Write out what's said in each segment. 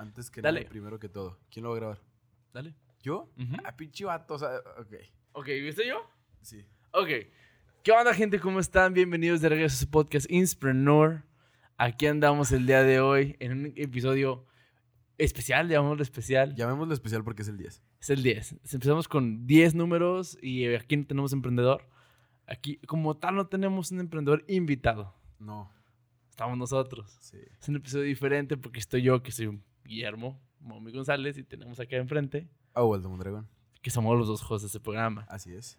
Antes que Dale. nada, primero que todo. ¿Quién lo va a grabar? Dale. ¿Yo? Ujú. Ah, pinche vato, o sea, ok. Ok, ¿viste yo? Sí. Ok. ¿Qué onda, gente? ¿Cómo están? Bienvenidos de regreso a su podcast Inspreneur. Aquí andamos el día de hoy en un episodio especial, llamémoslo especial. Llamémoslo especial porque es el 10. Es el 10. Empezamos con 10 números y aquí no tenemos emprendedor. Aquí, como tal, no tenemos un emprendedor invitado. No, Estamos nosotros. sí. Es un episodio diferente porque estoy yo, que soy Guillermo Momi González, y tenemos acá enfrente, Ah, Waldo Mondragón. que somos los dos hosts de este programa. Así es.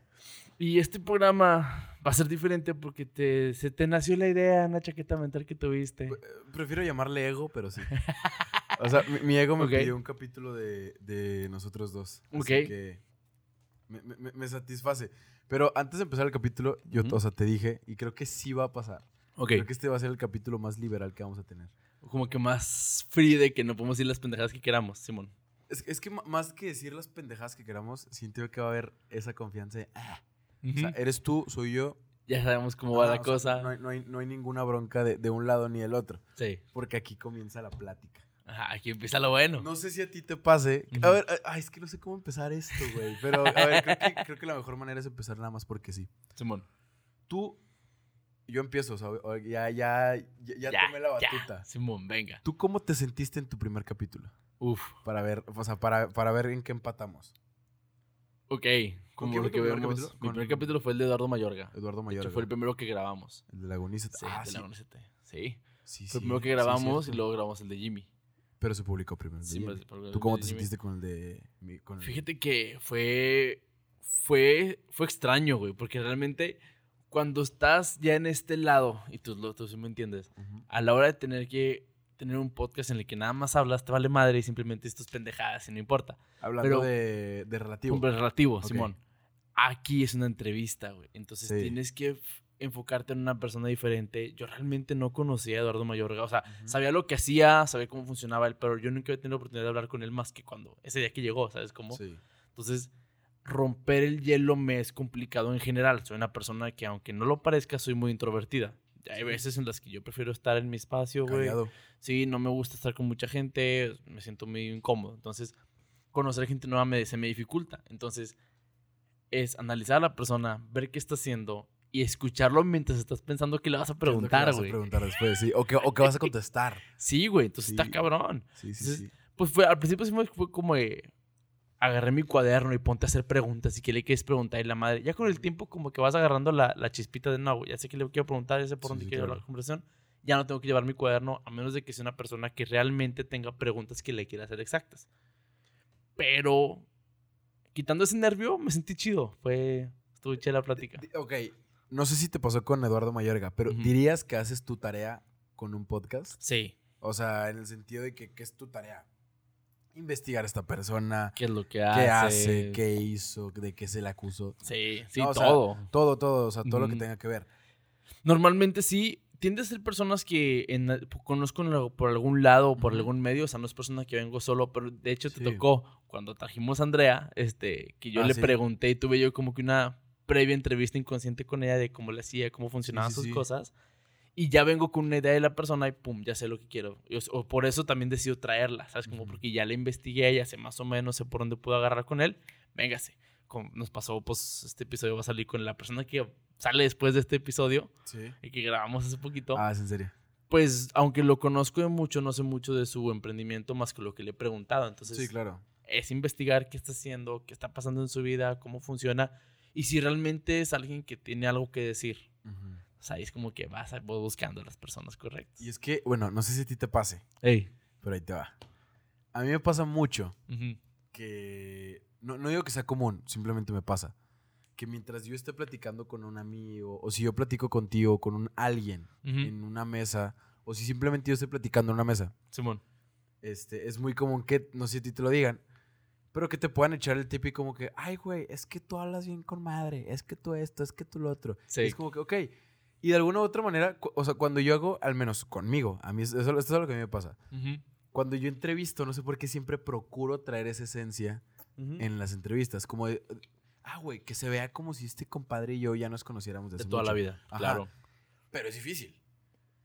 Y este programa va a ser diferente porque te, se te nació la idea, una chaqueta mental que tuviste. Eh, Prefiero llamarle ego, pero sí. O sea, mi, mi ego me Ok. pidió un capítulo de, de nosotros dos. Así Ok. que me, me- me satisface. Pero antes de empezar el capítulo, yo, Ujú. o sea, te dije, y creo que sí va a pasar. Ok, Creo que este va a ser el capítulo más liberal que vamos a tener. Como que más free de que no podemos decir las pendejadas que queramos, Simón. Es, es que más que decir las pendejadas que queramos, siento que va a haber esa confianza de, "Ah". O sea, eres tú, soy yo. Ya sabemos cómo va la sea, cosa. no, hay, no hay- no hay ninguna bronca de, de un lado ni del otro. Sí. Porque aquí comienza la plática. Ajá, aquí empieza lo bueno. No sé si a ti te pase. A ver, ay, es que no sé cómo empezar esto, güey. Pero, a ver, creo que, creo que la mejor manera es empezar nada más porque sí. Simón. Tú, yo empiezo, o sea, o- ya, ya, ya, ya tomé la batuta. Simón, venga. ¿Tú cómo te sentiste en tu primer capítulo? Uf. Para ver, o sea, para, para ver en qué empatamos. Ok. ¿Con Como lo que vemos. capítulo? Mi Con- primer capítulo fue el de Eduardo Mayorga. Eduardo De Mayor. hecho, fue el primero que grabamos. El de Lagunista. Sí, ah, de sí. Sí. Sí, Fue el primero que sí, grabamos y luego grabamos el de Jimmy. Pero se publicó primero. el de Sí, porque el ¿Tú cómo de te sentiste con el de... con el- Fíjate que fue, fue, fue extraño, güey, porque realmente cuando estás ya en este lado, y tú, tú sí me entiendes, a la hora de tener que tener un podcast en el que nada más hablas, te vale madre y simplemente estas pendejadas y no importa. Hablando Pero- de, de relativo. Un relativo. Simón. Aquí es una entrevista, güey. Entonces Sí. tienes que enfocarte en una persona diferente. Yo realmente no conocía a Eduardo Mayorga. O sea, sabía lo que hacía, sabía cómo funcionaba él, pero yo nunca había tenido la oportunidad de hablar con él más que cuando, ese día que llegó, ¿sabes cómo? Sí. Entonces, romper el hielo me es complicado en general. Soy una persona que, aunque no lo parezca, soy muy introvertida. Hay veces en las que yo prefiero estar en mi espacio, güey. Sí, no me gusta estar con mucha gente, me siento muy incómodo. Entonces, conocer gente nueva me, se me dificulta. Entonces, es analizar a la persona, ver qué está haciendo y escucharlo mientras estás pensando que le vas a ¿Qué es lo que preguntar, vas a güey. preguntar después, sí. O que, o que vas a contestar. Sí, güey, entonces Sí. está cabrón. Sí, sí, Entonces, sí. Pues fue, al principio sí fue como de, agarré mi cuaderno y ponte a hacer preguntas y que le quieres preguntar y la madre. Ya con el tiempo como que vas agarrando la, la chispita de no, ya sé que le quiero preguntar, ya sé por Sí, dónde sí, quiero claro. la conversación. Ya no tengo que llevar mi cuaderno a menos de que sea una persona que realmente tenga preguntas que le quiera hacer exactas. Pero quitando ese nervio me sentí chido. Fue, estuvo chida la plática. Ok, no sé si te pasó con Eduardo Mayorga, pero Ujú. ¿dirías que haces tu tarea con un podcast? Sí, O sea, en el sentido de que ¿qué es tu tarea? Investigar a esta persona, ¿qué es lo que qué hace? hace, qué hizo, de qué se le acusó. Sí, sí, No, o sea, todo. Todo, todo, o sea, todo lo que tenga que ver. Normalmente sí, tiende a ser personas que en- conozco por algún lado o por algún medio, o sea, no es persona que vengo solo, pero de hecho te Sí. tocó cuando trajimos a Andrea, este, que yo Ah, le sí. pregunté y tuve yo como que una previa entrevista inconsciente con ella de cómo le hacía, cómo funcionaban sí, sus cosas. Y ya vengo con una idea de la persona y pum, ya sé lo que quiero. Y, o, o por eso también decido traerla, ¿sabes? Como porque ya la investigué, ya sé más o menos, sé por dónde puedo agarrar con él. Véngase. Como nos pasó, pues este episodio va a salir con la persona que sale después de este episodio Sí. y que grabamos hace poquito, Ah, es en serio. pues aunque lo conozco de mucho, no sé mucho de su emprendimiento más que lo que le he preguntado. Entonces, Sí, claro. es investigar qué está haciendo, qué está pasando en su vida, cómo funciona y si realmente es alguien que tiene algo que decir. Ujú. O sea, es como que vas buscando a las personas correctas. Y es que, bueno, no sé si a ti te pase, Ey. pero ahí te va. A mí me pasa mucho Ujú. que no, no digo que sea común, simplemente me pasa. Que mientras yo esté platicando con un amigo, o si yo platico contigo, con un alguien Ujú. en una mesa, o si simplemente yo estoy platicando en una mesa, Simón. este, es muy común que, no sé si a ti te lo digan, pero que te puedan echar el tip y como que, ay, güey, es que tú hablas bien con madre, es que tú esto, es que tú lo otro. Sí. Es como que, ok. Y de alguna u otra manera, o sea, cuando yo hago, al menos conmigo, a mí, eso, esto es lo que a mí me pasa. Cuando yo entrevisto, no sé por qué siempre procuro traer esa esencia Ujú. en las entrevistas. Como de, ah, güey, que se vea como si este compadre y yo ya nos conociéramos de desde toda la vida, Ajá. claro. Pero es difícil.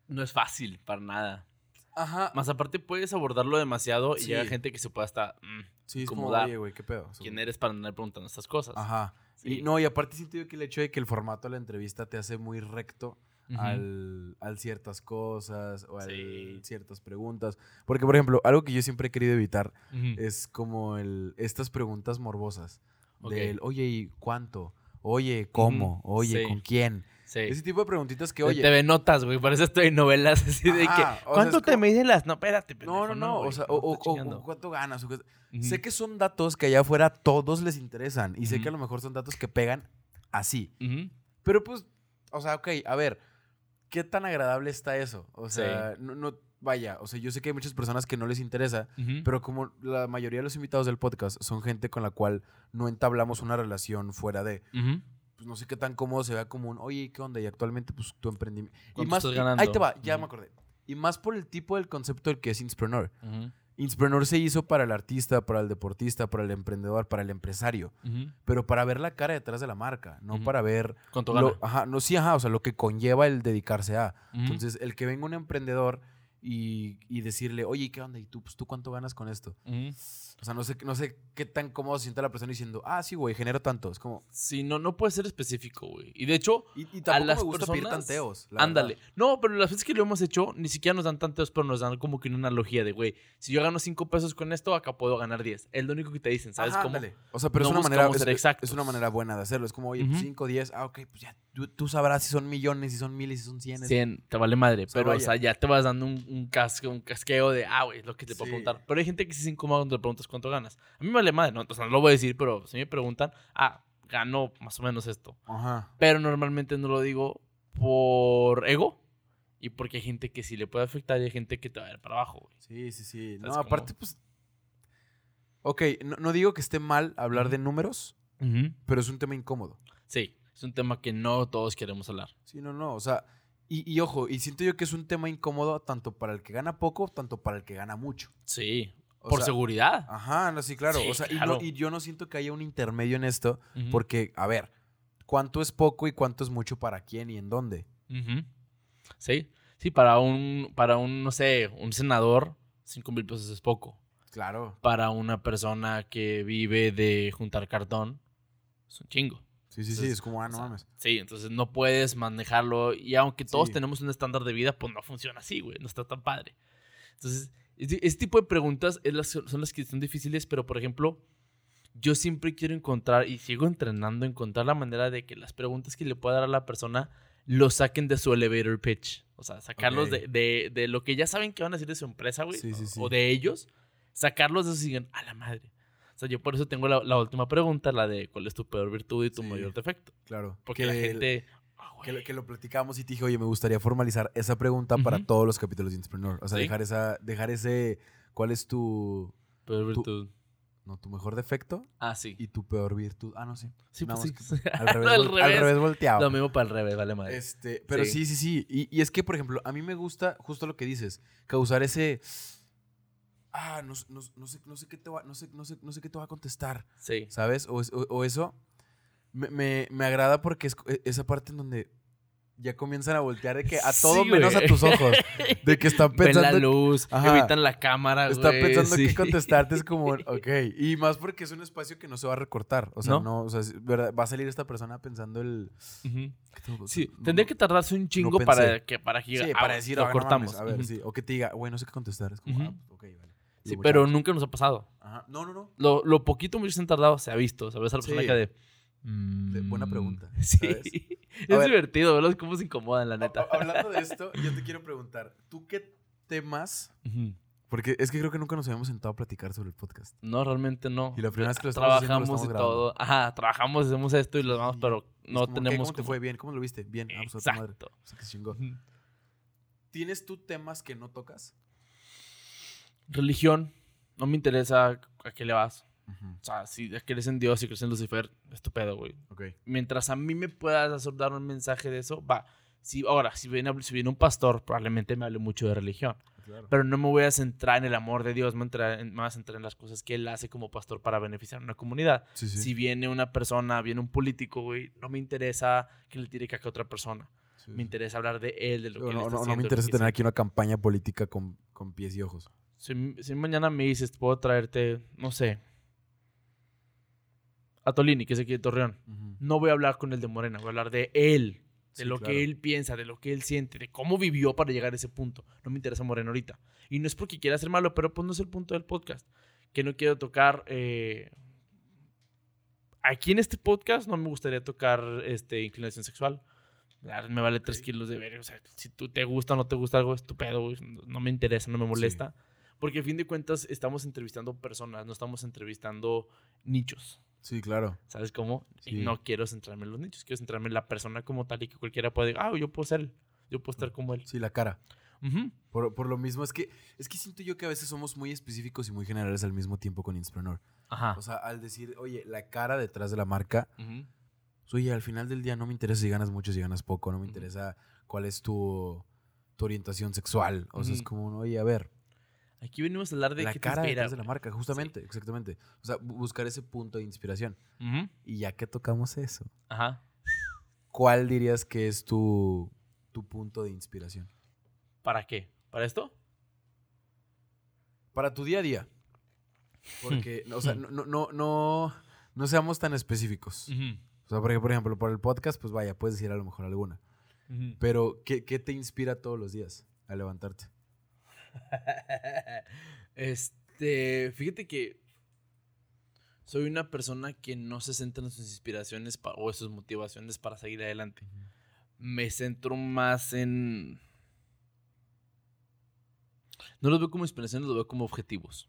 No es fácil, para nada. Ajá. Más aparte, puedes abordarlo demasiado y llega gente que se puede hasta. mm, Sí, es como, oye, güey, qué pedo. ¿Quién eres para andar preguntando estas cosas? Ajá. Sí. Y, no, y aparte siento yo que el hecho de que el formato de la entrevista te hace muy recto Ujú. al, al ciertas cosas o a Sí. ciertas preguntas. Porque, por ejemplo, algo que yo siempre he querido evitar es como el, estas preguntas morbosas. Del, oye, ¿y cuánto? Oye, ¿cómo? Oye, sí. ¿con quién? Sí. Ese tipo de preguntitas que, oye... TV Notas, güey. Por eso estoy en novelas así de Ajá, que. o sea, ¿Cuánto te como- miden las.? No, espérate, No, pendejo, no, no. güey, o sea, o, o- o- chingando. o cuánto ganas. o qué- Ujú. Sé que son datos que allá afuera a todos les interesan. Y sé que a lo mejor son datos que pegan así. Pero pues, o sea, ok, a ver, ¿qué tan agradable está eso? O Sí. sea, no, no- vaya, o sea, yo sé que hay muchas personas que no les interesa, pero como la mayoría de los invitados del podcast son gente con la cual no entablamos una relación fuera de. Pues no sé qué tan cómodo se vea como un, oye, ¿qué onda? Y actualmente, pues tu emprendimiento. Y ¿Cuánto más, estás y- ganando? ahí te va, ya me acordé. Y más por el tipo del concepto del que es Inspreneur. Ujú. Inspreneur se hizo para el artista, para el deportista, para el emprendedor, para el empresario, pero para ver la cara detrás de la marca, no para ver ¿Cuánto lo- gana? ajá, no, sí, ajá, o sea, lo que conlleva el dedicarse a. Entonces, el que venga un emprendedor y, y decirle, oye, ¿qué onda? ¿Y tú, pues, tú cuánto ganas con esto? O sea, no sé, no sé qué tan cómodo se siente la persona diciendo, ah, sí, güey, genero tanto. Es como. Sí, no, no puede ser específico, güey. Y de hecho, Y, y tampoco las me gusta pedir personas- tanteos. la ándale. verdad. No, pero las veces que lo hemos hecho, ni siquiera nos dan tantos, pero nos dan como que una analogía de, güey, si yo gano 5 pesos con esto, acá puedo ganar 10. Es lo único que te dicen, ¿sabes Ajá, cómo? ándale. O sea, pero No es una manera. Es, es una manera buena de hacerlo. Es como, oye, Ujú. 5, 10, ah, ok, pues ya. Tú, tú sabrás si son millones, si son miles, si son cienes. 100, te vale madre. O sea, pero, o sea, ya te vas dando un, un, casque, un casqueo de, ah, güey, es lo que te puedo preguntar. Pero hay gente que sí se incomoda cuando le preguntas cuánto ganas. A mí me vale madre, ¿no? Entonces no lo voy a decir, pero si me preguntan, ah, gano más o menos esto. Ajá. Pero normalmente no lo digo por ego y porque hay gente que sí le puede afectar y hay gente que te va a ir para abajo, güey. Sí, sí, sí. No, ¿Sabes cómo? aparte, pues. Ok, no, no digo que esté mal hablar de números, pero es un tema incómodo. Sí, es un tema que no todos queremos hablar. Sí, no, no. O sea, y, y ojo, y siento yo que es un tema incómodo tanto para el que gana poco, tanto para el que gana mucho. Sí, O por sea, seguridad. Ajá, no, sí, claro. Sí, o sea, y no- claro. y, yo no siento que haya un intermedio en esto, porque, a ver, ¿cuánto es poco y cuánto es mucho para quién y en dónde? Sí, sí, para un, para un, no sé, un senador, 5 mil pesos es poco. Claro. Para una persona que vive de juntar cartón, es un chingo. Sí, sí, sí, es como, ah, o no sea, mames. Sí, entonces no puedes manejarlo. Y aunque todos Sí. tenemos un estándar de vida, pues no funciona así, güey. No está tan padre. Entonces, este, tipo de preguntas es las- son las que son difíciles, pero por ejemplo, yo siempre quiero encontrar y sigo entrenando, encontrar la manera de que las preguntas que le pueda dar a la persona lo saquen de su elevator pitch. O sea, sacarlos Ok. de, de- de lo que ya saben que van a decir de su empresa, güey. Sí, sí, sí. O de ellos. Sacarlos de eso y digan, a la madre. O sea, yo por eso tengo la, la última pregunta, la de cuál es tu peor virtud y tu mayor defecto. Claro. Porque que, la gente... ah, Que, lo- güey. que lo platicamos y te dije, oye, me gustaría formalizar esa pregunta para todos los capítulos de Inspreneur. O sea, Sí. dejar, esa, dejar ese. ¿Cuál es tu. Peor virtud. No, tu mejor defecto Ah, sí. y tu peor virtud? Ah, no, sí. Sí, pues sí. que- Al revés, Al revés. volteado. Lo mismo para el revés, vale madre. Este, pero Sí. sí, sí, sí. Y, y es que, por ejemplo, a mí me gusta justo lo que dices, causar ese. Ah, no, no- no sé, no sé qué te va, no sé, no sé, no sé qué te va a contestar, Sí. ¿sabes? O, es- o- o eso me, me- me agrada porque es e- esa parte en donde ya comienzan a voltear de que a todo Sí, menos a tus ojos. De que están Ven la pensando. luz, Ajá. evitan la cámara, Está güey, pensando sí. qué contestarte, es como, ok. Y más porque es un espacio que no se va a recortar. O sea, no, ¿No? o sea, verdad, va a salir esta persona pensando el. ¿qué tengo- Sí, no- tendría que tardarse un chingo para que, para que Sí, diga, para ah, decir, lo "Ah, no mames", cortamos. a ver, sí. O que te diga, güey, no sé qué contestar. Es como, Ujú. ah, pues, ok, vale. Sí, pero nunca nos ha pasado. Ajá. No, no, no. Lo, lo poquito mucho se han tardado, se ha visto. ¿Sabes? A la persona que de... De- buena "Mm". pregunta, Sí. ¿sabes? Es ver. divertido, ¿verdad? Cómo se incomodan, la neta. Ha- Hablando de esto, yo te quiero preguntar, ¿tú qué temas? Porque es que creo que nunca nos habíamos sentado a platicar sobre el podcast. No, realmente no. Y la primera vez que lo estamos haciendo, lo Trabajamos estamos y todo. Ajá, trabajamos, hacemos esto y lo demás, Sí. pero no como, ¿qué? tenemos ¿Cómo te como- fue? Bien, ¿cómo lo viste? Bien. Ah, pues. Exacto. O sea, que chingó. ¿Tienes tú temas que no tocas? Religión, no me interesa a qué le vas. O sea, si crees en Dios y crees en Lucifer, estupendo, güey. Ok. Mientras a mí me puedas dar un mensaje de eso, va. Si, ahora, si viene, si viene un pastor, probablemente me hable mucho de religión. Claro. Pero no me voy a centrar en el amor de Dios, me, voy a me centrar en las cosas que él hace como pastor para beneficiar a una comunidad. Sí, sí. Si viene una persona, viene un político, güey, no me interesa que le tire caca a otra persona. Sí, Me interesa hablar de él, de lo que él no, está no- no haciendo, me lo interesa tener aquí una campaña política con, con pies y ojos. Si, si mañana me dices, puedo traerte, no sé, a Tolini, que es aquí de Torreón. No voy a hablar con el de Morena, voy a hablar de él, de Sí, lo claro. que él piensa, de lo que él siente, de cómo vivió para llegar a ese punto. No me interesa Morena ahorita. Y no es porque quiera ser malo, pero pues no es el punto del podcast. Que no quiero tocar. eh, Aquí en este podcast no me gustaría tocar este, inclinación sexual. La- Me vale tres kilos de ver. O sea, si tú te gusta o no te gusta algo estupendo, no me interesa, no me molesta. Porque a fin de cuentas estamos entrevistando personas, no estamos entrevistando nichos. Sí, claro. ¿Sabes cómo? Sí. Y no quiero centrarme en los nichos, quiero centrarme en la persona como tal y que cualquiera puede decir, ah, yo puedo ser él, yo puedo estar como él. Sí, la cara. Por, por lo mismo, es que, es que siento yo que a veces somos muy específicos y muy generales al mismo tiempo con Inspreneur. Ajá. O sea, al decir, oye, la cara detrás de la marca, pues, oye, al final del día no me interesa si ganas mucho, si ganas poco, no me interesa cuál es tu, tu orientación sexual. O sea, es como, oye, a ver, Aquí venimos a hablar de la qué te cara inspira, detrás de la marca, justamente, exactamente. O sea, bu- buscar ese punto de inspiración. Y ya que tocamos eso, Ajá. ¿cuál dirías que es tu, tu punto de inspiración? ¿Para qué? ¿Para esto? Para tu día a día. Porque, o sea, no, no, no, no, seamos tan específicos. O sea, porque, por ejemplo, por el podcast, pues vaya, puedes decir a lo mejor alguna. Pero, ¿qué, qué te inspira todos los días a levantarte? este, fíjate que soy una persona que no se centra en sus inspiraciones o en sus motivaciones para seguir adelante. Me centro más en... No los veo como inspiraciones, los veo como objetivos.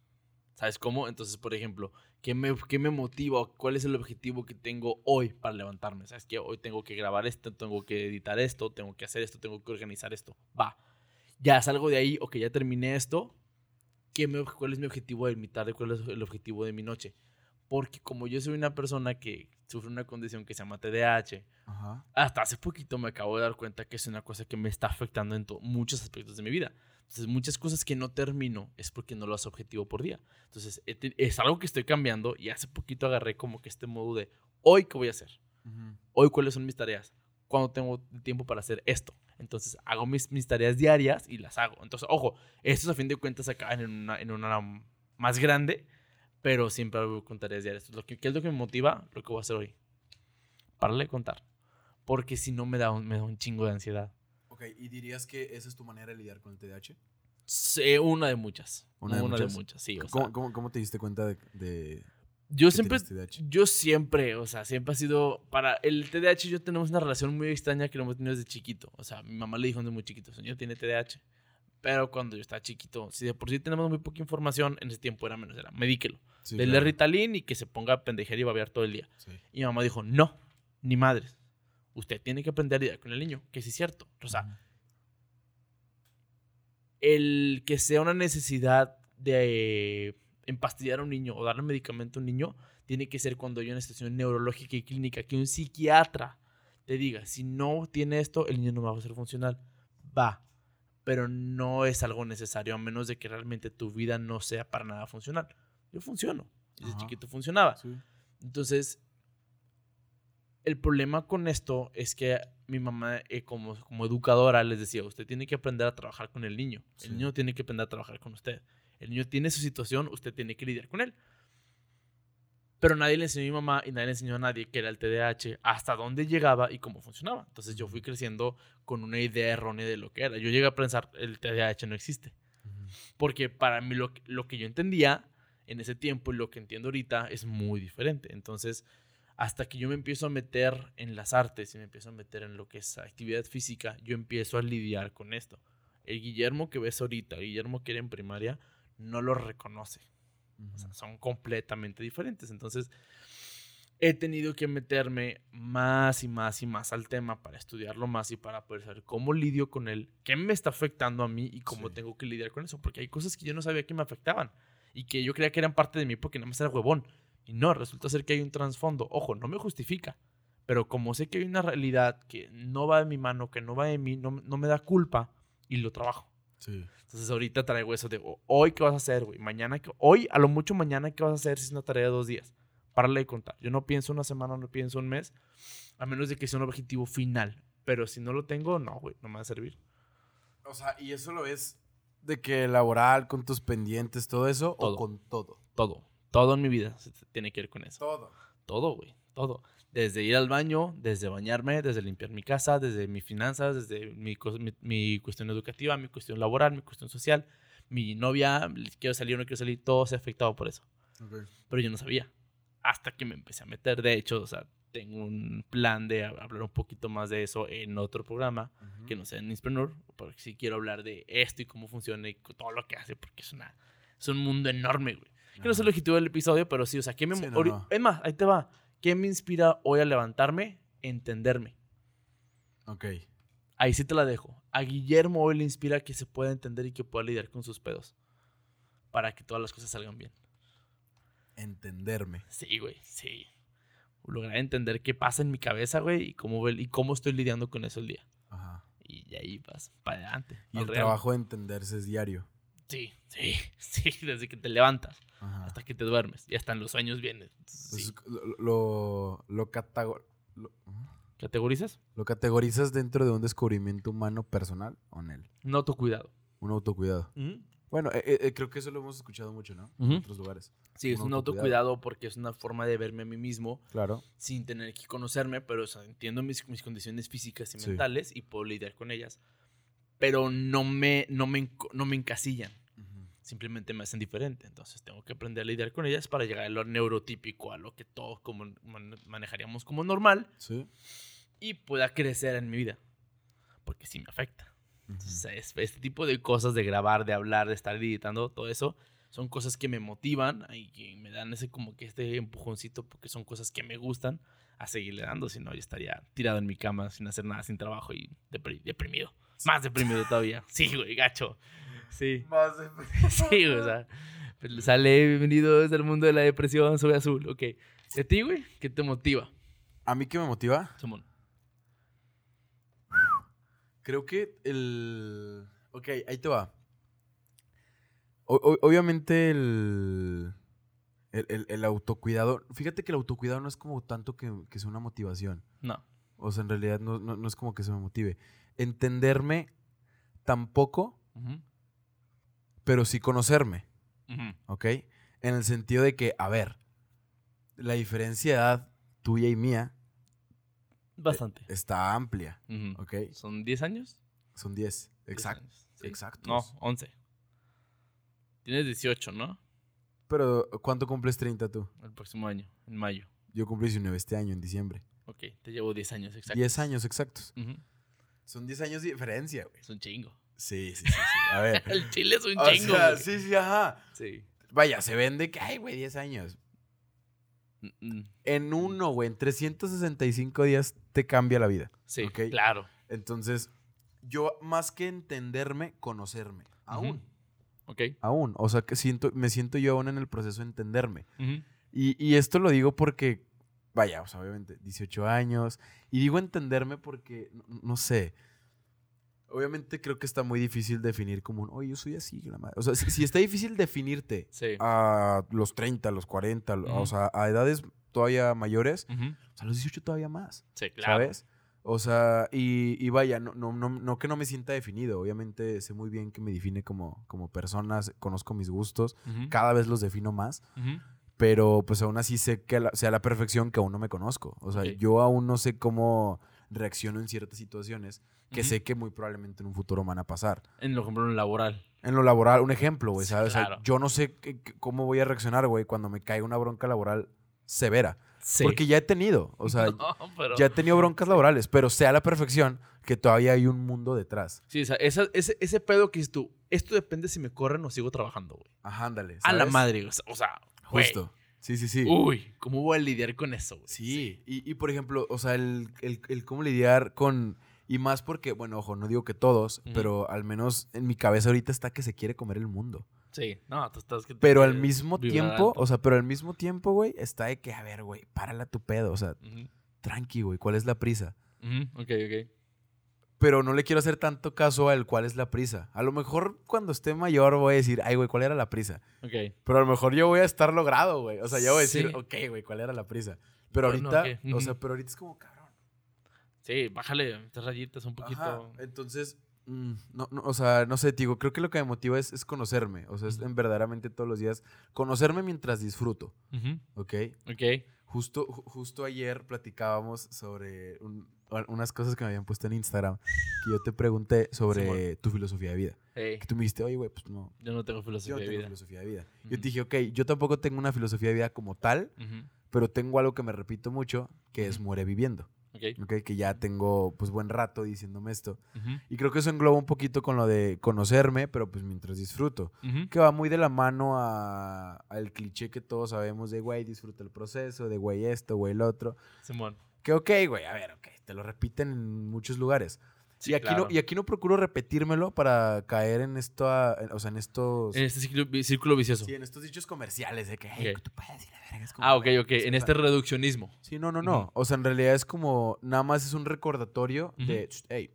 ¿Sabes cómo? Entonces, por ejemplo, ¿qué me, qué me motiva? ¿Cuál es el objetivo que tengo hoy para levantarme? ¿Sabes qué? Hoy tengo que grabar esto, tengo que editar esto, tengo que hacer esto, tengo que organizar esto. Va. Ya salgo de ahí, ok, ya terminé esto. ¿Qué me- ¿Cuál es mi objetivo de mi tarde? ¿Cuál es el objetivo de mi noche? Porque como yo soy una persona que sufre una condición que se llama TDAH, Ajá. hasta hace poquito me acabo de dar cuenta que es una cosa que me está afectando en muchos aspectos de mi vida. Entonces, muchas cosas que no termino es porque no lo hago objetivo por día. Entonces, es algo que estoy cambiando y hace poquito agarré como que este modo de, hoy, ¿qué voy a hacer? Hoy, ¿cuáles son mis tareas? ¿Cuándo tengo tiempo para hacer esto? Entonces, hago mis, mis tareas diarias y las hago. Entonces, ojo, estos a fin de cuentas acaban en una, en una más grande, pero siempre hago con tareas diarias. Lo que, ¿Qué es lo que me motiva? Lo que voy a hacer hoy. Párale de contar. Porque si no me da, un, me da un chingo de ansiedad. Ok, ¿y dirías que esa es tu manera de lidiar con el TDAH? Sé una de muchas. ¿Una Una de de muchas? muchas, sí. o ¿Cómo, sea, cómo- cómo te diste cuenta de, de yo siempre, yo siempre, o sea, siempre ha sido, para el TDAH yo tenemos una relación muy extraña que lo hemos tenido desde chiquito. O sea, mi mamá le dijo desde muy chiquito, señor tiene TDAH. Pero cuando yo estaba chiquito, si de por sí tenemos muy poca información, en ese tiempo era menos, era medíquelo. Sí, Dele claro. Ritalin y que se ponga a pendejer y babear todo el día. Sí. Y mi mamá dijo, no, ni madres. Usted tiene que aprender a lidiar con el niño, que sí es cierto. O sea, el que sea una necesidad de empastillar a un niño o darle medicamento a un niño, tiene que ser cuando hay una situación neurológica y clínica, que un psiquiatra te diga, si no tiene esto, el niño no va a ser funcional. Va, pero no es algo necesario a menos de que realmente tu vida no sea para nada funcional. Yo funciono. Desde Ajá. chiquito funcionaba. Sí. Entonces, el problema con esto es que mi mamá, eh, como, como educadora, les decía, usted tiene que aprender a trabajar con el niño. Sí. El niño tiene que aprender a trabajar con usted. El niño tiene su situación, usted tiene que lidiar con él. Pero nadie le enseñó a mi mamá y nadie le enseñó a nadie que era el TDAH, hasta dónde llegaba y cómo funcionaba. Entonces yo fui creciendo con una idea errónea de lo que era. Yo llegué a pensar, el TDAH no existe. Ujú. Porque para mí lo, que- lo que yo entendía en ese tiempo y lo que entiendo ahorita es muy diferente. Entonces, hasta que yo me empiezo a meter en las artes y me empiezo a meter en lo que es actividad física, yo empiezo a lidiar con esto. El Guillermo que ves ahorita, el Guillermo que era en primaria, no lo reconoce. O sea, son completamente diferentes. Entonces, he tenido que meterme más y más y más al tema para estudiarlo más y para poder saber cómo lidio con él, qué me está afectando a mí y cómo Sí. tengo que lidiar con eso. Porque hay cosas que yo no sabía que me afectaban y que yo creía que eran parte de mí porque no me era huevón. Y no, resulta ser que hay un trasfondo. Ojo, no me justifica. Pero como sé que hay una realidad que no va de mi mano, que no va de mí, no, no me da culpa y lo trabajo. Sí. Entonces ahorita traigo eso de "Oh, hoy qué vas a hacer, güey. Mañana, qué- hoy a lo mucho mañana qué vas a hacer si es una tarea de dos días. Párale de contar. Yo no pienso una semana, no pienso un mes, a menos de que sea un objetivo final. Pero si no lo tengo, no, güey, no me va a servir. O sea, ¿y eso lo ves de que laboral, con tus pendientes, todo eso? Todo. ¿O con todo? Todo. Todo en mi vida se- tiene que ver con eso. Todo. Todo, güey. Todo. Desde ir al baño, desde bañarme, desde limpiar mi casa, desde mis finanzas, desde mi, mi, mi cuestión educativa, mi cuestión laboral, mi cuestión social, mi novia, quiero salir o no quiero salir, todo se ha afectado por eso. Pero yo no sabía. Hasta que me empecé a meter. De hecho, o sea, tengo un plan de hab- hablar un poquito más de eso en otro programa, que no sea en Inspreneur, porque sí quiero hablar de esto y cómo funciona y todo lo que hace, porque es, una, es un mundo enorme, güey. Que no es el objetivo del episodio, pero sí, o sea, ¿qué me... Sí, no, no. Es más, ahí te va. ¿Qué me inspira hoy a levantarme? Entenderme. Ok. Ahí sí te la dejo. A Guillermo hoy le inspira que se pueda entender y que pueda lidiar con sus pedos. Para que todas las cosas salgan bien. Entenderme. Sí, güey, sí. Lograr entender qué pasa en mi cabeza, güey, y cómo, y cómo estoy lidiando con eso el día. Ajá. Y de ahí vas para adelante. Y el real. trabajo de entenderse es diario. Sí, sí, sí, desde que te levantas Ajá. hasta que te duermes. Y hasta en los sueños vienen. Sí. Entonces, lo, lo, catago- lo- ¿Categorizas? ¿Lo categorizas dentro de un descubrimiento humano personal o en él? No tu cuidado. Un autocuidado. Bueno, eh, eh, creo que eso lo hemos escuchado mucho, ¿no? En otros lugares. Sí, es Un un autocuidado. autocuidado porque es una forma de verme a mí mismo Claro. sin tener que conocerme, pero o sea, entiendo mis, mis condiciones físicas y Sí. mentales y puedo lidiar con ellas. Pero no me, no me, no me encasillan. simplemente me hacen diferente. Entonces tengo que aprender a lidiar con ellas para llegar a lo neurotípico, a lo que todos como man- manejaríamos como normal Sí. y pueda crecer en mi vida. Porque sí me afecta. Entonces, es- este tipo de cosas de grabar, de hablar, de estar editando, todo eso, son cosas que me motivan y que me dan ese como que este empujoncito porque son cosas que me gustan a seguirle dando. Si no, yo estaría tirado en mi cama sin hacer nada, sin trabajo y depri- deprimido. Más deprimido todavía. Sí, güey, gacho. Sí. Más de... Sí, o sea, pues le sale bienvenidos al mundo de la depresión, soy azul, ok. ¿Y a ti, güey? ¿Qué te motiva, ¿A mí qué me motiva? Simón? Creo que el... Ok, ahí te va. O- obviamente el... El, el- el autocuidado... Fíjate que el autocuidado no es como tanto que, que sea una motivación. No. O sea, en realidad no, no- no es como que se me motive. Entenderme tampoco, Ujú, pero sí conocerme. ujú. ¿ok? En el sentido de que, a ver, la diferencia de edad tuya y mía Bastante. está amplia, Ujú. ¿ok? ¿Son 10 años? Son 10, 10 exacto. sí. exactos. No, 11. Tienes 18, ¿no? Pero, ¿cuánto cumples 30 tú? El próximo año, en mayo. Yo cumplí 19 este año, en diciembre. Ok, te llevo 10 años, exacto. 10 años exactos. Ujú. Son 10 años de diferencia, güey. Es un chingo. Sí, sí, sí, sí. A ver. El chile es un O chingo. sea, güey. sí, sí, ajá. Sí. Vaya, se vende que, ay, güey, 10 años. Mm, mm. En uno, güey, en 365 días te cambia la vida. Sí, claro. Entonces, yo más que entenderme, conocerme. Aún. Ok. Aún. O sea, que siento, me siento yo aún en el proceso de entenderme. Y, y esto lo digo porque, vaya, o sea, obviamente, 18 años. Y digo entenderme porque, no, no sé. Obviamente creo que está muy difícil definir como un, oye, yo soy así, la madre". O sea, si, si está difícil definirte Sí. a los 30, a los 40, o Ujú. sea, a edades todavía mayores, Ujú. o sea, a los 18 todavía más. Sí, claro. ¿Sabes? O sea, y, y vaya, no, no, no, no que no me sienta definido. Obviamente sé muy bien que me define como, como persona, conozco mis gustos, Ujú. cada vez los defino más, Ujú. Pero pues aún así sé que a la, sea la perfección que aún no me conozco. O sea, Ok. yo aún no sé cómo reacciono en ciertas situaciones que Ujú. sé que muy probablemente en un futuro van a pasar. En lo ejemplo, en lo laboral. En lo laboral, un ejemplo, güey, Sí, ¿sabes? O sea, claro. yo no sé qué- qué- cómo voy a reaccionar, güey, cuando me caiga una bronca laboral severa. Sí. Porque ya he tenido, o sea, No, pero- ya he tenido broncas laborales, pero sé a la perfección que todavía hay un mundo detrás. Sí, o sea, esa- ese, ese pedo que dices tú, esto depende si me corren o sigo trabajando, güey. Ajá, ándale. A la ¿sabes? madre, o sea, o sea, Justo. Sí, sí, sí. Uy, ¿cómo voy a lidiar con eso, güey? Sí, y, y, por ejemplo, o sea, el, el- el cómo lidiar con... Y más porque, bueno, ojo, no digo que todos, pero al menos en mi cabeza ahorita está que se quiere comer el mundo. Sí, no, tú estás que te Pero al mismo tiempo, alto. o sea, pero al mismo tiempo, güey, está de que, a ver, güey, párala tu pedo, o sea, Ujú, tranqui, güey, ¿cuál es la prisa? ujú, ok, ok. Pero no le quiero hacer tanto caso al cuál es la prisa. A lo mejor cuando esté mayor voy a decir, ay, güey, ¿cuál era la prisa? Ok. Pero a lo mejor yo voy a estar logrado, güey. O sea, yo voy a decir, Sí. ok, güey, ¿cuál era la prisa? Pero Bueno, ahorita, ok, o sea, pero ahorita es como cabrón. Sí, bájale estas rayitas un poquito. Ajá, Entonces, mm, no, no, o sea, no sé, te digo, creo que lo que me motiva es, es conocerme. O sea, es en verdaderamente todos los días conocerme mientras disfruto, Ujú, ¿ok? Ok. Justo, ju- justo ayer platicábamos sobre un- unas cosas que me habían puesto en Instagram que yo te pregunté sobre Simón. tu filosofía de vida. Hey, Que tú me dijiste, oye, güey, pues no, yo no tengo yo filosofía no de tengo vida. filosofía de vida. Yo Ujú. te dije, ok, yo tampoco tengo una filosofía de vida como tal, Ujú, pero tengo algo que me repito mucho, que es Ujú. muere viviendo. Ok. ¿ok? Que ya tengo pues buen rato diciéndome esto. Ujú, Y creo que eso engloba un poquito con lo de conocerme, pero pues mientras disfruto. ujú. Que va muy de la mano a- al cliché que todos sabemos de, güey, disfruta el proceso, de, güey, esto, güey, el otro. Simón. Que ok, güey, a ver, ok, te lo repiten en muchos lugares. Sí, y, aquí claro. no, y aquí no procuro repetírmelo para caer en esto, en- o sea, en estos... En este círculo, vi- círculo vicioso. Sí, en estos dichos comerciales de que, hey, Ok. tú puedes ir a verga", es como, Ah, ok, ok. En este reduccionismo. Sí, no, no, no. O sea, en realidad es como, nada más es un recordatorio de, hey,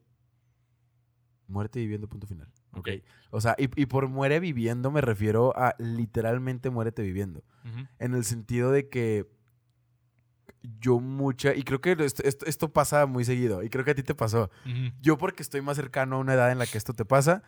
muerte viviendo, punto final. Ok. O sea, y, y por muere viviendo me refiero a literalmente muérete viviendo. En el sentido de que yo mucha, y creo que esto, esto, esto pasa muy seguido, y creo que a ti te pasó. ujú. Yo porque estoy más cercano a una edad en la que esto te pasa,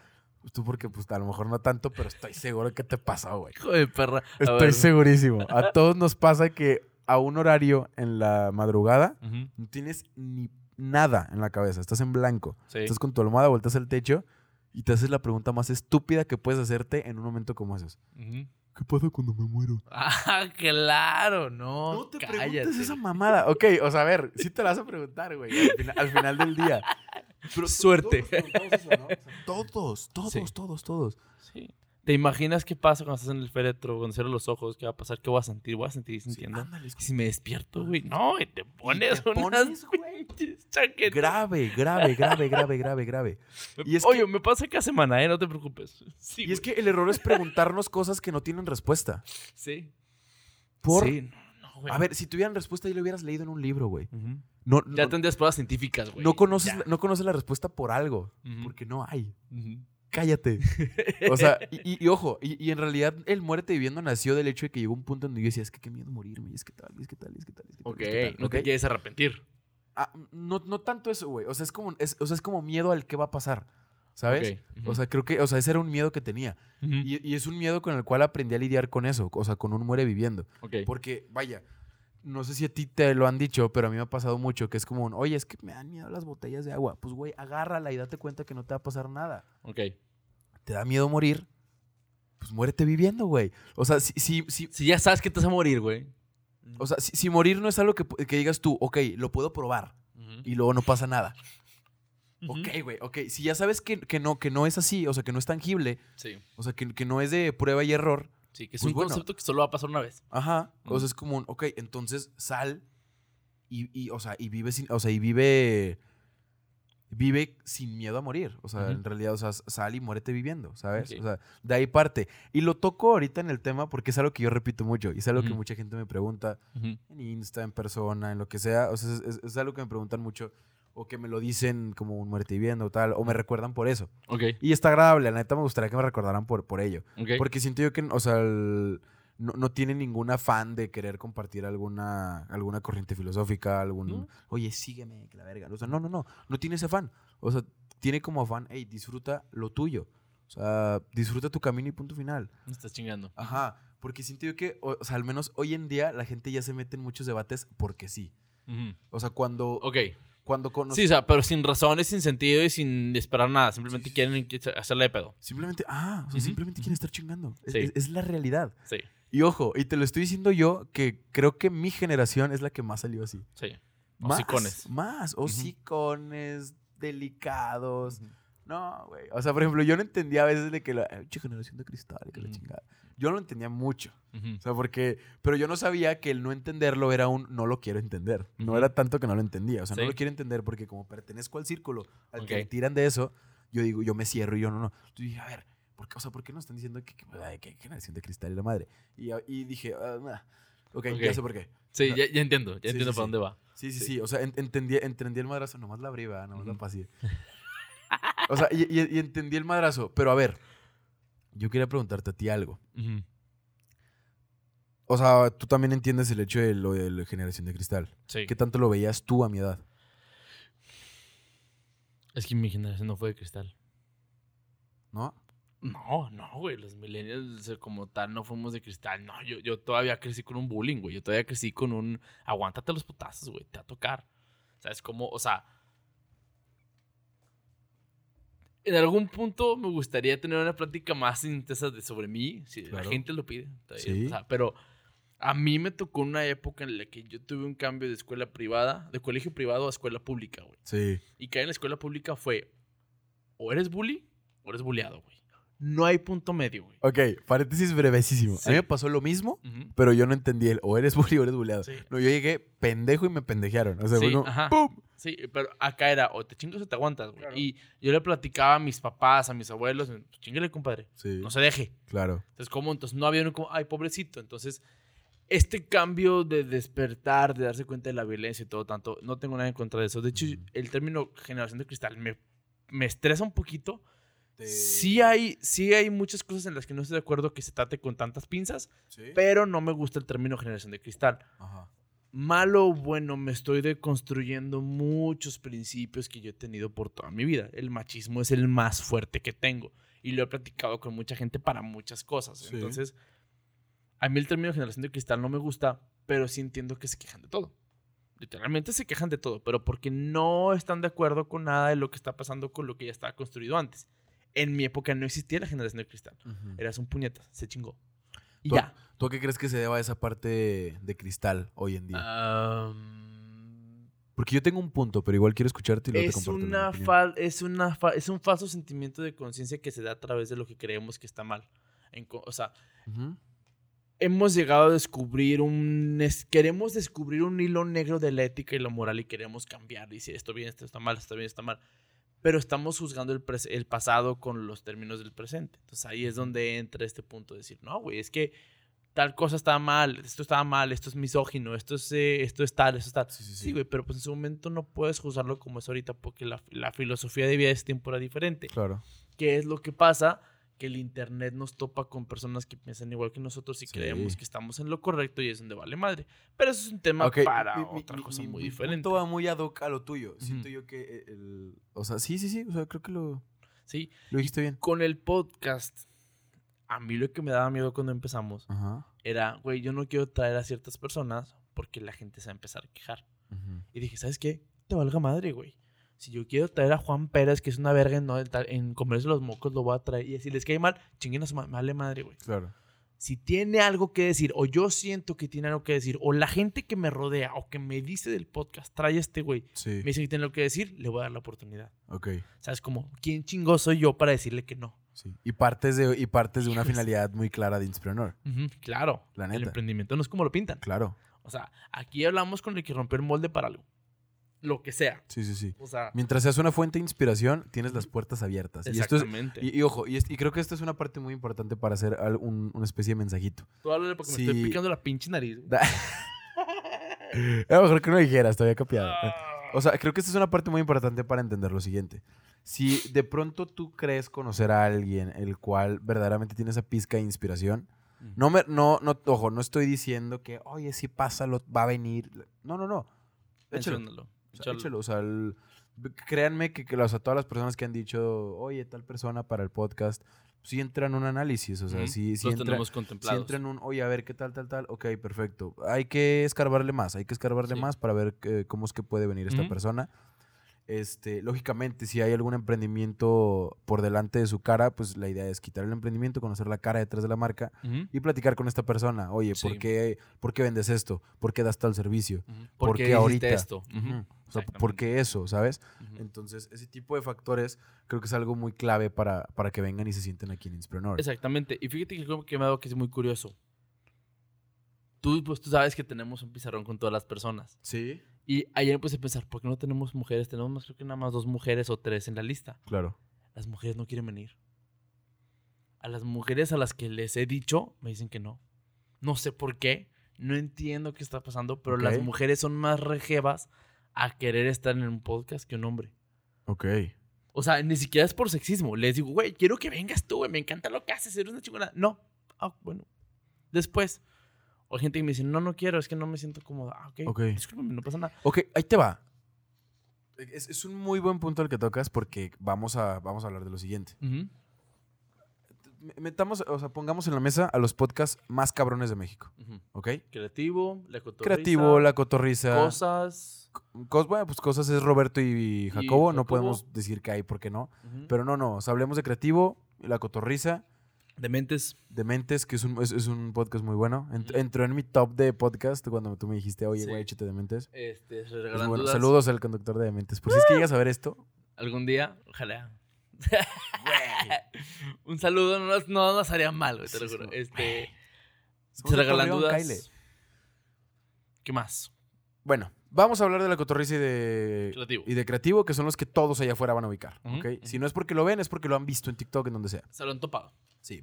tú porque pues a lo mejor no tanto, pero estoy seguro que te pasó, güey. Hijo de perra. A Estoy ver. segurísimo. A todos nos pasa que a un horario en la madrugada no tienes ni nada en la cabeza, estás en blanco. Sí. Estás con tu almohada, volteas al techo y te haces la pregunta más estúpida que puedes hacerte en un momento como esos. Ujú. ¿Qué pasa cuando me muero? Ah, claro, no. No te cállate. preguntes esa mamada. Ok, o sea, a ver, sí te la vas a preguntar, güey, al, fina- al final del día. Pero Suerte. Todos, nos preguntamos eso, ¿no? O sea, todos, todos, Sí. todos, todos. Sí. ¿Te imaginas qué pasa cuando estás en el féretro, cuando cierras los ojos? ¿Qué va a pasar? ¿Qué voy a sentir? ¿Voy a sentir Sí, sintiendo? ándale, es Y si me despierto, güey, no, y te pones te unas pones. Grave, grave, grave, grave, grave, grave. y es que- Oye, me pasa cada semana, ¿eh? No te preocupes. Sí, Y es que el error es preguntarnos cosas que no tienen respuesta. Sí. Por... Sí, no, no, güey. A ver, si tuvieran respuesta, ya lo hubieras leído en un libro, güey. No, no, Ya tendrías pruebas científicas, güey. no conoces, Ya. no conoces la respuesta por algo. Porque no hay. Ujú. Cállate. O sea, y, y- y ojo, y, y en realidad el muerte viviendo nació del hecho de que llegó un punto donde yo decía, es que qué miedo morirme, y es que tal, y es que tal, y es que tal, es que tal. Ok, es que tal", no te ¿ok? quieres arrepentir. Ah, no, no tanto eso, güey. O sea, es como, es, o sea, es como miedo al qué va a pasar. ¿Sabes? O sea, creo que, o sea, ese era un miedo que tenía. Y, y es un miedo con el cual aprendí a lidiar con eso. O sea, con un muere viviendo. Ok. Porque, vaya, no sé si a ti te lo han dicho, pero a mí me ha pasado mucho que es como, un, oye, es que me dan miedo las botellas de agua. Pues, güey, agárrala y date cuenta que no te va a pasar nada. Ok. ¿Te da miedo morir? Pues muérete viviendo, güey. O sea, si, si, si, Si ya sabes que te vas a morir, güey. o sea, si, si morir no es algo que, que digas tú, ok, lo puedo probar y luego no pasa nada. Ok, güey, ok. Si ya sabes que, que, no, que no es así, o sea, que no es tangible, Sí. o sea, que, que no es de prueba y error, Sí, que es Pues un bueno. concepto que solo va a pasar una vez. Ajá. O Ujú. sea, es como un, ok, entonces sal y, y, o sea, y vive sin, o sea, y vive, vive sin miedo a morir. O sea, en realidad, o sea, sal y muérete viviendo, ¿sabes? O sea, de ahí parte. Y lo toco ahorita en el tema porque es algo que yo repito mucho y es algo que mucha gente me pregunta en Insta, en persona, en lo que sea. O sea, es, es- es algo que me preguntan mucho o que me lo dicen como un muerte viviendo o tal, o me recuerdan por eso. Ok. Y está agradable, la neta me gustaría que me recordaran por, por ello. Ok. Porque siento yo que, o sea, el- no, no tiene ningún afán de querer compartir alguna, alguna corriente filosófica, algún, ¿No? oye, sígueme, que la verga. O sea, no, no, no, no tiene ese afán. O sea, tiene como afán, hey, disfruta lo tuyo. O sea, disfruta tu camino y punto final. Me estás chingando. Ajá, porque siento yo que, o, o sea, al menos hoy en día la gente ya se mete en muchos debates porque sí. Ujú. O sea, cuando, Ok. Cuando conoces... Sí, o sea, pero sin razones, sin sentido y sin esperar nada. Simplemente Sí, quieren hacerle de pedo. Simplemente, ah, o sea, simplemente quieren estar chingando. Es- Sí. es- es la realidad. Sí, Y ojo, y te lo estoy diciendo yo, que creo que mi generación es la que más salió así. sí. Más, Hocicones. Más, hocicones, delicados. No, güey. O sea, por ejemplo, yo no entendía a veces de que la "Ay, che, generación de cristal, que la chingada. Yo no lo entendía mucho. O sea, porque. Pero yo no sabía que el no entenderlo era un no lo quiero entender. No era tanto que no lo entendía. O sea, no lo quiero entender porque como pertenezco al círculo al que me tiran de eso, yo digo, yo me cierro y yo no, no. Yo dije, a ver, ¿por qué, o sea, ¿por qué nos están diciendo que, que, ay, que generación de cristal y la madre? Y, y dije, ah, nah. ok, Ok. ya sé por qué. Sí, No. ya, ya entiendo. Ya Sí, entiendo sí, para dónde va. Sí, sí, sí. O sea, en- entendí, entendí el madrazo, nomás la briva, nomás la Ujú. pasé. O sea, y, y- y entendí el madrazo. Pero a ver, yo quería preguntarte a ti algo. O sea, tú también entiendes el hecho de lo de la generación de cristal. Sí. ¿Qué tanto lo veías tú a mi edad? Es que mi generación no fue de cristal. ¿No? No, no, güey. Los millennials como tal no fuimos de cristal. No, yo, yo todavía crecí con un bullying, güey. Yo todavía crecí con un aguántate los putazos, güey. Te va a tocar. O sea, es como, o sea. En algún punto me gustaría tener una plática más intensa de sobre mí. Si la gente lo pide. Sí. o sea, pero a mí me tocó una época en la que yo tuve un cambio de escuela privada, de colegio privado a escuela pública, güey. Sí. Y caer en la escuela pública fue o eres bully o eres bulleado, güey. No hay punto medio, güey. Ok, paréntesis brevesísimo. Sí. A mí me pasó lo mismo, pero yo no entendí el o eres bully o eres bulleado. Sí. No, yo llegué pendejo y me pendejearon. O sea, Sí, fue como, ajá. ¡pum! Sí, pero acá era o te chingas o te aguantas, güey. Claro. Y yo le platicaba a mis papás, a mis abuelos, chingale, compadre. Sí, No se deje. claro. Entonces, ¿cómo? Entonces, no había uno como, ay, pobrecito. Entonces, este cambio de despertar, de darse cuenta de la violencia y todo tanto, no tengo nada en contra de eso. De hecho, Ujú. el término generación de cristal me, me estresa un poquito. Sí hay, sí hay muchas cosas en las que no estoy de acuerdo que se trate con tantas pinzas, Sí. pero no me gusta el término generación de cristal. Ajá. Malo o bueno, me estoy deconstruyendo muchos principios que yo he tenido por toda mi vida. El machismo es el más fuerte que tengo y lo he platicado con mucha gente para muchas cosas. Sí. Entonces, a mí el término generación de cristal no me gusta, pero sí entiendo que se quejan de todo. Literalmente se quejan de todo, pero porque no están de acuerdo con nada de lo que está pasando con lo que ya estaba construido antes. En mi época no existía la generación de cristal. Ujú. Eras un puñetas, se chingó. Y ya. ¿Tú a qué crees que se deba esa parte de cristal hoy en día? Am, Porque yo tengo un punto, pero igual quiero escucharte y luego te es, comparto una fal- es, una fa- es un falso sentimiento de conciencia que se da a través de lo que creemos que está mal. En o sea, Ujú. hemos llegado a descubrir un... es- queremos descubrir un hilo negro de la ética y la moral y queremos cambiar. Dice, esto bien, esto está mal, esto bien, está mal. Pero estamos juzgando el, el pasado con los términos del presente. Entonces ahí es donde entra este punto de decir, no, güey, es que tal cosa está mal, esto está mal, esto es misógino, esto es, eh, esto es tal, esto es tal. Sí, sí, sí. Sí, güey, pero pues en su momento no puedes juzgarlo como es ahorita porque la, la filosofía de vida tiempo era diferente. Claro. ¿Qué es lo que pasa? Que el internet nos topa con personas que piensan igual que nosotros y creemos que estamos en lo correcto y es donde vale madre. Pero eso es un tema para mi- otra mi- cosa mi- muy diferente. punto va muy ad hoc a lo tuyo. Siento yo que eh, el... O sea, sí, sí, sí. O sea, creo que lo, Sí, lo dijiste bien. con el podcast, a mí lo que me daba miedo cuando empezamos Ajá. era, güey, yo no quiero traer a ciertas personas porque la gente se va a empezar a quejar. Y dije, ¿sabes qué? Te valga madre, güey. Si yo quiero traer a Juan Pérez, que es una verga en, no, en, comerse los mocos, lo voy a traer. Y si les cae mal, chinguen a su ma- vale madre, güey. Claro. Si tiene algo que decir, o yo siento que tiene algo que decir, o la gente que me rodea o que me dice del podcast, trae a este güey, Sí. me dice que tiene algo que decir, le voy a dar la oportunidad. Ok. ¿Sabes? Como, ¿quién chingó soy yo para decirle que no? Sí. Y partes de, y partes de una finalidad muy clara de Inspirador. Ujú, claro. La El neta. emprendimiento no es como lo pintan. Claro. O sea, aquí hablamos con el que rompió el molde para algo. Lo que sea. Sí, sí, sí. O sea, Mientras seas una fuente de inspiración, tienes las puertas abiertas. Y, esto es, exactamente. y, y ojo, y, es- y creo que esta es una parte muy importante para hacer un- una especie de mensajito. Tú háblale porque Sí. me estoy picando la pinche nariz. A lo mejor que no dijeras, te había copiado. Ah. O sea, creo que esta es una parte muy importante para entender lo siguiente. Si de pronto tú crees conocer a alguien el cual verdaderamente tiene esa pizca de inspiración, no me, no, no, ojo, no estoy diciendo que, oye, si pásalo, va a venir. No, no, no. Échalo. Menciónalo, O sea, échalo. o sea, el- créanme que, que, o sea, todas las personas que han dicho, oye, tal persona para el podcast, sí entra en un análisis, o sea, Ujú, sí, sí Los entra, contemplados. entra en un, oye, a ver qué tal, tal, tal, ok, perfecto. Hay que escarbarle más, hay que escarbarle Sí. más para ver eh, cómo es que puede venir esta persona. Este, lógicamente, si hay algún emprendimiento por delante de su cara, pues la idea es quitar el emprendimiento, conocer la cara detrás de la marca y platicar con esta persona. Oye, ¿por, qué, ¿por qué vendes esto? ¿Por qué das tal servicio? ujú. ¿Por ¿Por qué ahorita? esto? O sea, ¿por qué eso? ¿Sabes? Entonces, ese tipo de factores creo que es algo muy clave para, para que vengan y se sienten aquí en Inspreneur. Exactamente. Y fíjate que algo que me ha dado que es muy curioso. Tú, pues, tú sabes que tenemos un pizarrón con todas las personas. Sí. Y ayer puse a pensar, ¿por qué no tenemos mujeres? Tenemos más, creo que nada más dos mujeres o tres en la lista. Claro. Las mujeres no quieren venir. A las mujeres a las que les he dicho, me dicen que no. No sé por qué. No entiendo qué está pasando, pero las mujeres son más rejevas a querer estar en un podcast que un hombre. Ok. O sea, ni siquiera es por sexismo. Les digo, güey, quiero que vengas tú, güey. Me encanta lo que haces, eres una chingona. No. Ah, bueno. Después. O gente que me dice, no, no quiero, es que no me siento cómoda. Ah, ok. Ok. Discúlpame, no pasa nada. Ok, ahí te va. Es, es un muy buen punto el que tocas porque vamos a, vamos a hablar de lo siguiente. Ujú. Me- Metamos, o sea, pongamos en la mesa a los podcasts más cabrones de México, Ujú. ¿ok? Creativo, la cotorriza, Creativo, La Cotorriza. Cosas. Cos- bueno, pues cosas es Roberto y Jacobo, no Jacobo. podemos decir que hay, porque no. ujú. Pero no, no, o sea, hablemos de Creativo, La Cotorriza, Dementes. Dementes, que es un, es, es un podcast muy bueno. Ent-. Entró en mi top de podcast cuando tú me dijiste, oye, Sí. güey, échate Dementes. Este, se Es regalan bueno. dudas. Saludos al conductor de Dementes. Por si es que llegas a ver esto. Algún día, ojalá. Un saludo no nos, no nos haría mal, güey, te lo juro. Este, se regalan dudas. cáele. ¿Qué más? Bueno, vamos a hablar de la cotorriza y de, Creativo. y de creativo, que son los que todos allá afuera van a ubicar. Ujú. Si no es porque lo ven, es porque lo han visto en TikTok, en donde sea. Se lo han topado. Sí.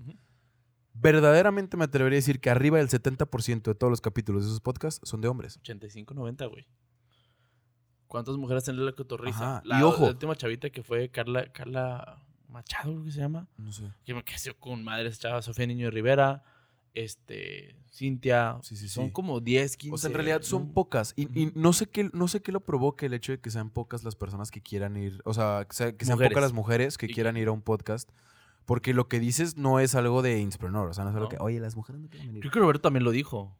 Verdaderamente me atrevería a decir que arriba del 70% de todos los capítulos de esos podcasts son de hombres. 85, 90, güey. ¿Cuántas mujeres tiene la cotorriza? Ajá, La, y ojo. la última chavita que fue Carla, Carla Machado, creo que se llama. No sé. Que me quedé con madre esa chava, Sofía Niño de Rivera, este, Cintia. Sí, sí, Son como 10, 15. O sea, en realidad son ¿no? pocas. Y, no sé qué, no sé qué lo provoque el hecho de que sean pocas las personas que quieran ir. O sea, que, sea- que sean Mujeres. pocas las mujeres que Y quieran ir a un podcast. Porque lo que dices no es algo de Insprenor. O sea, no es algo No. que, oye, las mujeres no quieren venir. Creo que Roberto también lo dijo.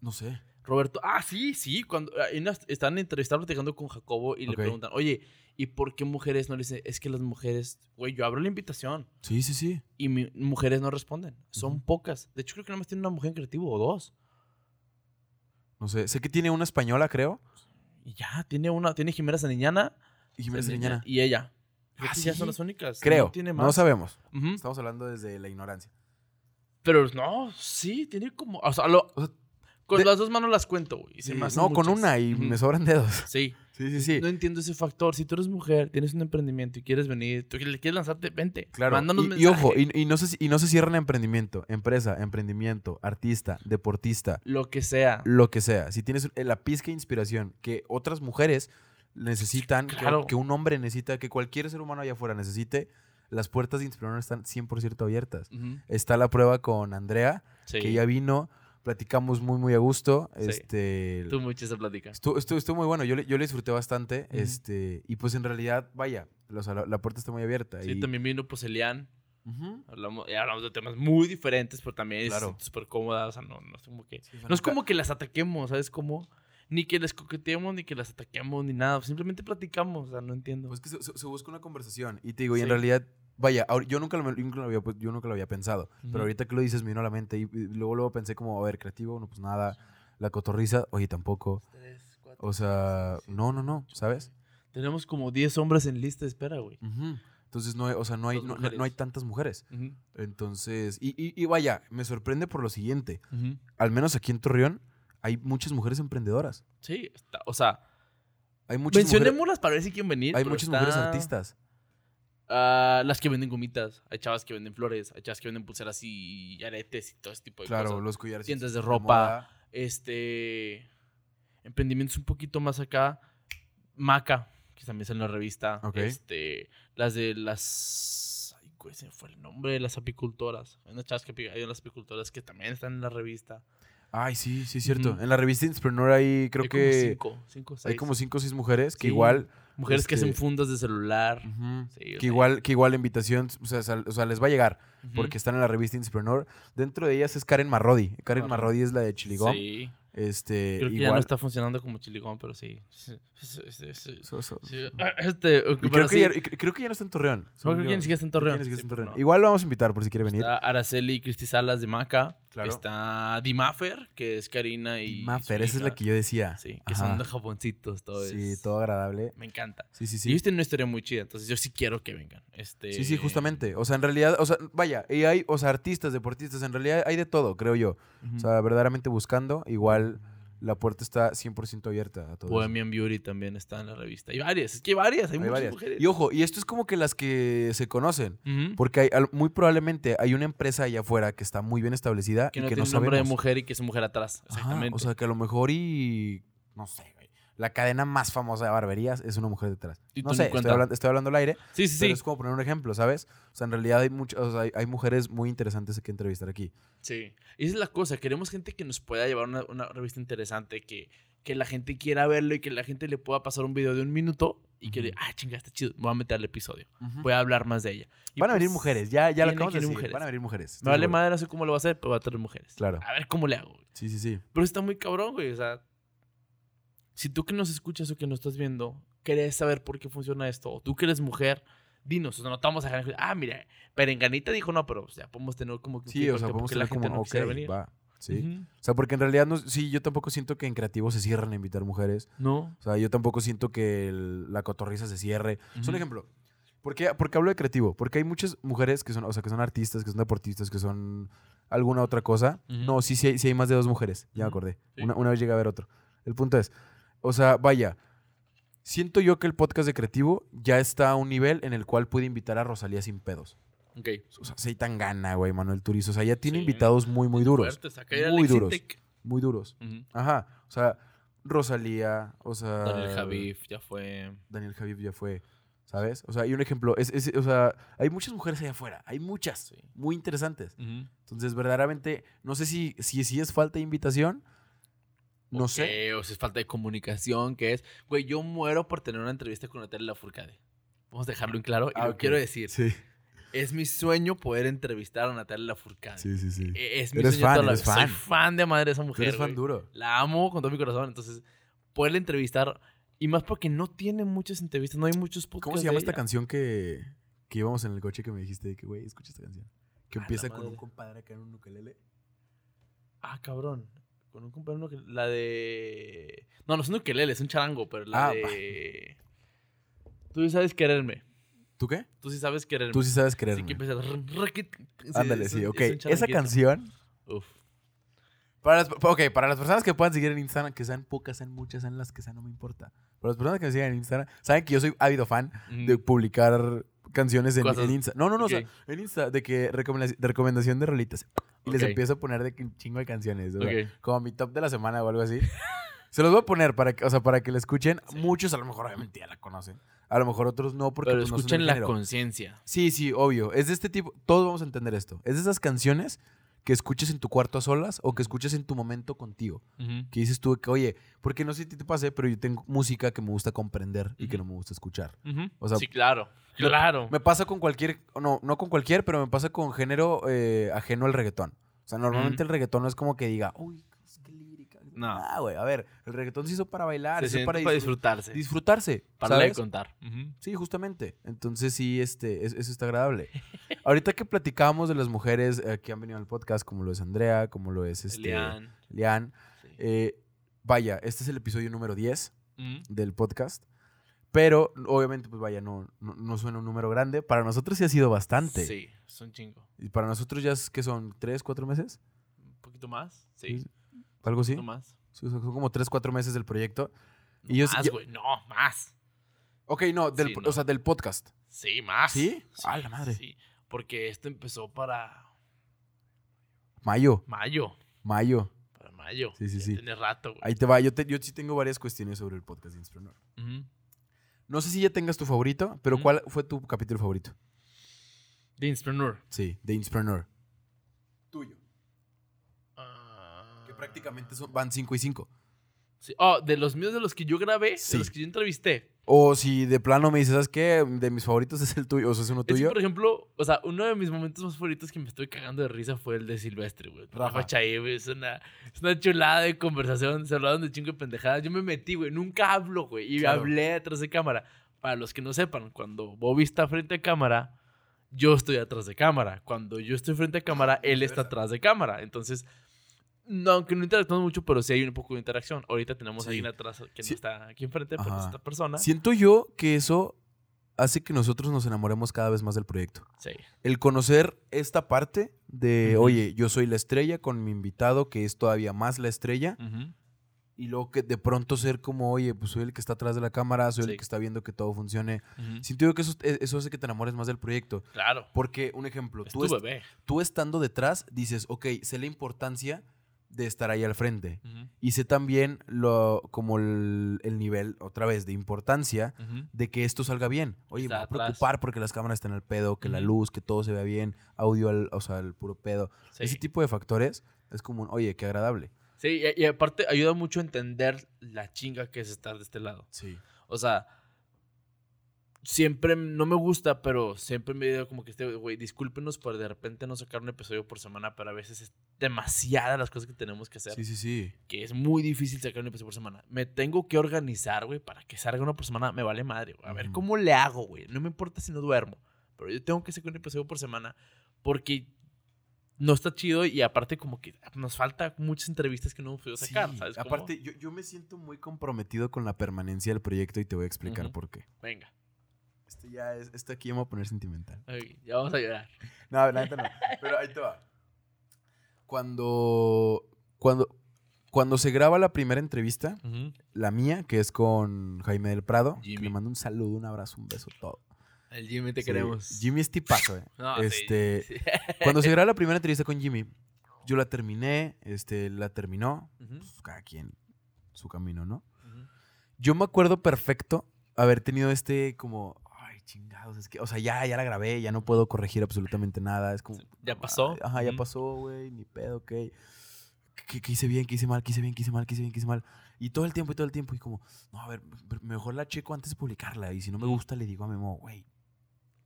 No sé. Roberto, ah, sí, sí, cuando ah, en están entrevistando, platicando con Jacobo y le preguntan, oye, ¿y por qué mujeres no le dicen? Es que las mujeres, güey, yo abro la invitación Sí, sí, sí. y mi- mujeres no responden. Son pocas. De hecho, creo que nada más tiene una mujer en creativo o dos. No sé. Sé que tiene una española, creo. Y ya, tiene una, tiene Jimena Saniñana. Y Jiménez Saniñana. Y ella. Creo Ah, que ya ¿sí? son las únicas. Creo. No tiene No más. sabemos. Ujú. Estamos hablando desde la ignorancia. Pero no, sí, tiene como. O sea, lo- O sea, con de- las dos manos las cuento, güey. y se Sí, no, con una y me sobran dedos. Sí. Sí, sí, sí. No entiendo ese factor. Si tú eres mujer, tienes un emprendimiento y quieres venir, tú le quieres lanzarte, vente. Claro. Mándanos y, y ojo, y, y no se, y no se cierran emprendimiento, empresa, emprendimiento, artista, deportista, Lo que sea. lo que sea. Si tienes la pizca de inspiración que otras mujeres necesitan, Claro. que, un hombre necesita, que cualquier ser humano allá afuera necesite, las puertas de Inspirador están 100% abiertas. Ujú. Está la prueba con Andrea, Sí. que ya vino, platicamos muy, muy a gusto. Sí. Este, Tú mucho esa plática. Estuvo, estuvo, estuvo muy bueno, yo le, yo le disfruté bastante. Este, y pues en realidad, vaya, o sea, la, la puerta está muy abierta. Sí, y- también vino pues Elian. Hablamos, hablamos de temas muy diferentes, pero también Claro. es súper cómoda. O sea, no, no es como que. Sí, No es como que las ataquemos, ¿sabes? Como. Ni que les coqueteemos, ni que las ataquemos, ni nada. Simplemente platicamos, o sea, no entiendo. Pues que se, busca una conversación. Y te digo, y en realidad, vaya, yo nunca lo, nunca lo había, yo nunca lo había pensado. Pero ahorita que lo dices me vino a la mente. Y, y luego, luego pensé como, a ver, creativo, no, pues nada. La cotorriza, oye, tampoco. Tres, cuatro, O sea, cinco, no, no, no, ¿sabes? Tenemos como 10 hombres en lista de espera, güey. Entonces, no hay, o sea, no hay, no, no- mujeres. no hay tantas mujeres. Entonces, y, y- y vaya, me sorprende por lo siguiente. Al menos aquí en Torreón hay muchas mujeres emprendedoras. Sí, está- o sea, Hay muchas, mujeres, mencionémoslas para ver si quieren venir. hay muchas está- mujeres artistas. Ah, las que venden gomitas, hay chavas que venden flores, hay chavas que venden pulseras y aretes y todo ese tipo de Claro, cosas. los collares. Tiendas de ropa. Este. Emprendimientos un poquito más acá. Maca, que también sale en la revista. Ok. Este. Las de las. Ay, güey, se fue el nombre de las apicultoras. Hay unas chavas que hay unas apicultoras que también están en la revista. Ay, sí, sí, es cierto. En la revista Inspreneur hay, creo Hay como que cinco, cinco, hay seis. como cinco o seis mujeres que Sí. igual, Mujeres que hacen este, fundas de celular. Sí, que igual, que igual la invitación, o sea, sal- o sea, les va a llegar porque están en la revista Inspreneur. Dentro de ellas es Karen Marrodi. Karen Marrodi. Marrodi es la de Chiligón. Sí. Este, Creo que ya igual. no está funcionando como chiligón, pero sí. Creo, que ya, ya no está en Torreón. creo que ni siquiera está en Torreón. ni siquiera Sí, está en pero Torreón. no. Igual lo vamos a invitar por si quiere venir. Está Araceli y Cristi Salas de Maca. Claro. Está Dimafer, que es Karina y. Maffer, su esa es la que yo decía. Sí, que Ajá. son de jaboncitos, todo Sí, es- todo agradable. Me encanta. Sí, sí, Y sí. ellos tienen una historia muy chida, entonces yo sí quiero que vengan. Este... Sí, sí, justamente. O sea, en realidad, o sea, vaya, y hay, o sea, artistas, deportistas, en realidad hay de todo, creo yo. O sea, verdaderamente buscando, igual la puerta está 100% abierta a todo. eso. Bohemian Beauty también está en la revista. Hay varias, es que hay varias, hay, Hay muchas varias. mujeres. Y ojo, y esto es como que las que se conocen. Porque hay, muy probablemente hay una empresa allá afuera que está muy bien establecida que y no que tiene no nombre de mujer y que es mujer atrás. Ajá, Exactamente. o sea, que a lo mejor y... No sé. La cadena más famosa de barberías es una mujer detrás. Y No sé, estoy hablando, estoy hablando al aire, sí, sí, pero sí. es como poner un ejemplo, ¿sabes? O sea, en realidad hay, muchas, o sea, hay, hay mujeres muy interesantes que entrevistar aquí. Sí. Y esa es la cosa. Queremos gente que nos pueda llevar una, una revista interesante, que, que la gente quiera verlo y que la gente le pueda pasar un video de un minuto y que Ujú. le, ah, chinga, está chido, voy a meter al episodio. Voy a hablar más de ella. Y Van a venir pues, mujeres, ya, ya lo acabamos de decir. mujeres. Van a venir mujeres. Me vale madre, no sé cómo lo va a hacer, pero va a traer mujeres. Claro. A ver cómo le hago, güey. Sí, sí, sí. Pero está muy cabrón, güey. O sea, si tú que nos escuchas o que nos estás viendo, querés saber por qué funciona esto, o tú que eres mujer, dinos. O sea, no te vamos a dejar. Ah, mira, Perenganita dijo no, pero o sea, podemos tener como que. Sí, o sea, podemos qué la tener gente como, no ok, quisiera venir. va. Sí. Ujú. O sea, porque en realidad, no, sí, yo tampoco siento que en creativo se cierran a invitar mujeres. No. O sea, yo tampoco siento que el- la cotorriza se cierre. Es un ejemplo. ¿Por qué, por qué hablo de creativo? Porque hay muchas mujeres que son, o sea, que son artistas, que son deportistas, que son alguna otra cosa. Ujú. No, sí, sí hay, sí hay más de dos mujeres. Ya me acordé. Sí. Una, una vez llegué a ver otro. El punto es, o sea, vaya, siento yo que el podcast de creativo ya está a un nivel en el cual puede invitar a Rosalía sin pedos. Ok. O sea, se tan gana, güey, Manuel Turizo. O sea, ya tiene Sí. invitados muy, muy duros. Fuertes, acá era Muy duros. Muy duros. Ajá. O sea, Rosalía, o sea... Daniel Javif ya fue. Daniel Javif ya fue, ¿sabes? O sea, hay un ejemplo. Es, es- o sea, hay muchas mujeres allá afuera. Hay muchas. Sí. Muy interesantes. Entonces, verdaderamente, no sé si, si, si es falta de invitación. No sé. O si es falta de comunicación, que es. Güey, yo muero por tener una entrevista con Natalia Lafourcade. Vamos a dejarlo en claro. Y Ah, lo quiero decir. Sí, Es mi sueño poder entrevistar a Natalia Lafourcade. sí, sí. sí. E- Es mi Eres sueño fan, eres vida. Soy fan. fan de madre de esa mujer. eres fan duro. La amo con todo mi corazón. Entonces, poderla entrevistar. Y más porque no tiene muchas entrevistas, no hay muchos podcasts. ¿Cómo se llama esta canción que, que íbamos en el coche que me dijiste de que, güey, escucha esta canción? Que empieza con un compadre acá en un ukelele. Ah, cabrón. Con un que. La de. No, no es un ukelele, es un charango, pero la Ah, de. Tú sí sabes quererme. ¿Tú qué? Tú sí sabes quererme. Tú sí sabes Así quererme. que empieza. Ándale, sí, ok. es Esa canción... Uf. Para las, ok, para las personas que puedan seguir en Instagram, que sean pocas, sean muchas, sean las que sean, no me importa. Para las personas que me sigan en Instagram, saben que yo soy ávido fan de publicar canciones en, en Insta. No, no, no, o sea, en Insta, de que de recomendación de rolitas. Y les empiezo a poner de que un chingo de canciones. o sea, Ok. como mi top de la semana o algo así. Se los voy a poner para que, o sea, para que la escuchen. Sí. Muchos a lo mejor obviamente ya la conocen. A lo mejor otros no, porque Pero pues, no son escuchen la conciencia. Sí, sí, obvio. Es de este tipo. Todos vamos a entender esto. Es de esas canciones que escuches en tu cuarto a solas o que escuches en tu momento contigo. Que dices tú que, oye, porque no sé si te pase, pero yo tengo música que me gusta comprender y que no me gusta escuchar. Ujú. O sea, sí, claro. Claro. Me pasa con cualquier, no, no con cualquier, pero me pasa con género eh, ajeno al reggaetón. O sea, normalmente el reggaetón no es como que diga, uy. No. Ah, güey, a ver, el reggaetón se hizo para bailar, Se se hizo para, para, disfr- disfrutarse. disfrutarse. para contar. Sí, justamente. Entonces sí, este, es- eso está agradable. Ahorita que platicábamos de las mujeres eh, que han venido al podcast, como lo es Andrea, como lo es este. Lian, Sí. eh, vaya, este es el episodio número 10 Ujú. del podcast. Pero obviamente, pues vaya, no, no, no suena un número grande. Para nosotros sí ha sido bastante. Sí, es un chingo. Y para nosotros ya es que son 3, 4 meses. Un poquito más. Sí. Algo así. poquito más. Sí, son como 3, 4 meses del proyecto. Y yo- más, güey. No, más. Ok, no, del, Sí, o no. sea, del podcast. Sí, más. ¿Sí? ¡A la madre! Sí. Porque esto empezó para Mayo, mayo. mayo. Para mayo. Sí, sí, Ya sí. Tiene rato, güey. Ahí te va. Yo, te- yo sí tengo varias cuestiones sobre el podcast de Inspreneur. Ujú. No sé si ya tengas tu favorito, pero. ¿cuál fue tu capítulo favorito? The Inspreneur. Sí, de Inspreneur. Tuyo. Ah. Que prácticamente son- van 5 y 5. Sí. Oh, de los míos, de los que yo grabé, Sí. de los que yo entrevisté. O si de plano me dices, ¿sabes qué? De mis favoritos es el tuyo, o sea, es uno Es que, tuyo. por ejemplo, o sea, uno de mis momentos más favoritos que me estoy cagando de risa fue el de Silvestre, güey. Rafa. Chaí, güey. Es una, es una chulada de conversación. Se hablaron de chingo de pendejadas. Yo me metí, güey. Nunca hablo, güey. Y Claro. hablé detrás de cámara. Para los que no sepan, cuando Bobby está frente a cámara, yo estoy atrás de cámara. Cuando yo estoy frente a cámara, él está atrás de cámara. Entonces, no, aunque no interactuamos mucho, pero sí hay un poco de interacción. Ahorita tenemos a Sí. alguien atrás que Sí. no está aquí enfrente, pero esta persona. Siento yo que eso hace que nosotros nos enamoremos cada vez más del proyecto. Sí. El conocer esta parte de, Ujú. oye, yo soy la estrella con mi invitado, que es todavía más la estrella, Ujú. y luego que de pronto ser como, oye, pues soy el que está atrás de la cámara, soy Sí. el que está viendo que todo funcione. Ujú. Siento yo que eso, e, eso hace que te enamores más del proyecto. Claro. Porque, un ejemplo, Es tú, tu est- bebé. tú estando detrás dices, ok, sé la importancia de estar ahí al frente. Ujú. Y sé también lo, como el, el nivel, otra vez, de importancia de que esto salga bien. Oye, me Está voy a atrás. preocupar porque las cámaras están al pedo, que la luz, que todo se vea bien, audio, al, o sea, el puro pedo. Sí. Ese tipo de factores es como un, oye, qué agradable. Sí, y, y aparte ayuda mucho a entender la chinga que es estar de este lado. Sí. O sea, siempre no me gusta, pero siempre me digo como que este, güey, discúlpenos por de repente no sacar un episodio por semana, pero a veces es demasiada las cosas que tenemos que hacer. Sí, sí, sí. Que es muy difícil sacar un episodio por semana. Me tengo que organizar, güey, para que salga uno por semana. Me vale madre, güey. A ver Ujú. cómo le hago, güey. No me importa si no duermo. Pero yo tengo que sacar un episodio por semana porque no está chido y aparte como que nos falta muchas entrevistas que no hemos podido sacar, Sí, ¿sabes? Aparte, yo, yo me siento muy comprometido con la permanencia del proyecto y te voy a explicar Ujú. por qué. Venga. Esto ya es, esto aquí ya me voy a poner sentimental. ok, ya vamos a llorar. No, la neta no. Pero ahí te va. Cuando, cuando, cuando se graba la primera entrevista, la mía, que es con Jaime del Prado, que le mando un saludo, un abrazo, un beso, todo. El Jimmy te Sí, queremos. Jimmy es tipazo, eh. No, este, sí. Cuando se graba la primera entrevista con Jimmy, yo la terminé, este, la terminó, pues, cada quien su camino, ¿no? Yo me acuerdo perfecto haber tenido este como, chingados, es que, o sea, ya, ya la grabé, ya no puedo corregir absolutamente nada, es como... ¿Ya pasó? Ajá, ya Ujú. pasó, güey, ni pedo, ok. ¿Qué, qué hice bien, qué hice mal, qué hice bien, qué hice mal, qué hice bien, qué hice mal? Y todo el tiempo, y todo el tiempo, y como, no, a ver, mejor la checo antes de publicarla, y si no me gusta le digo a Memo, güey,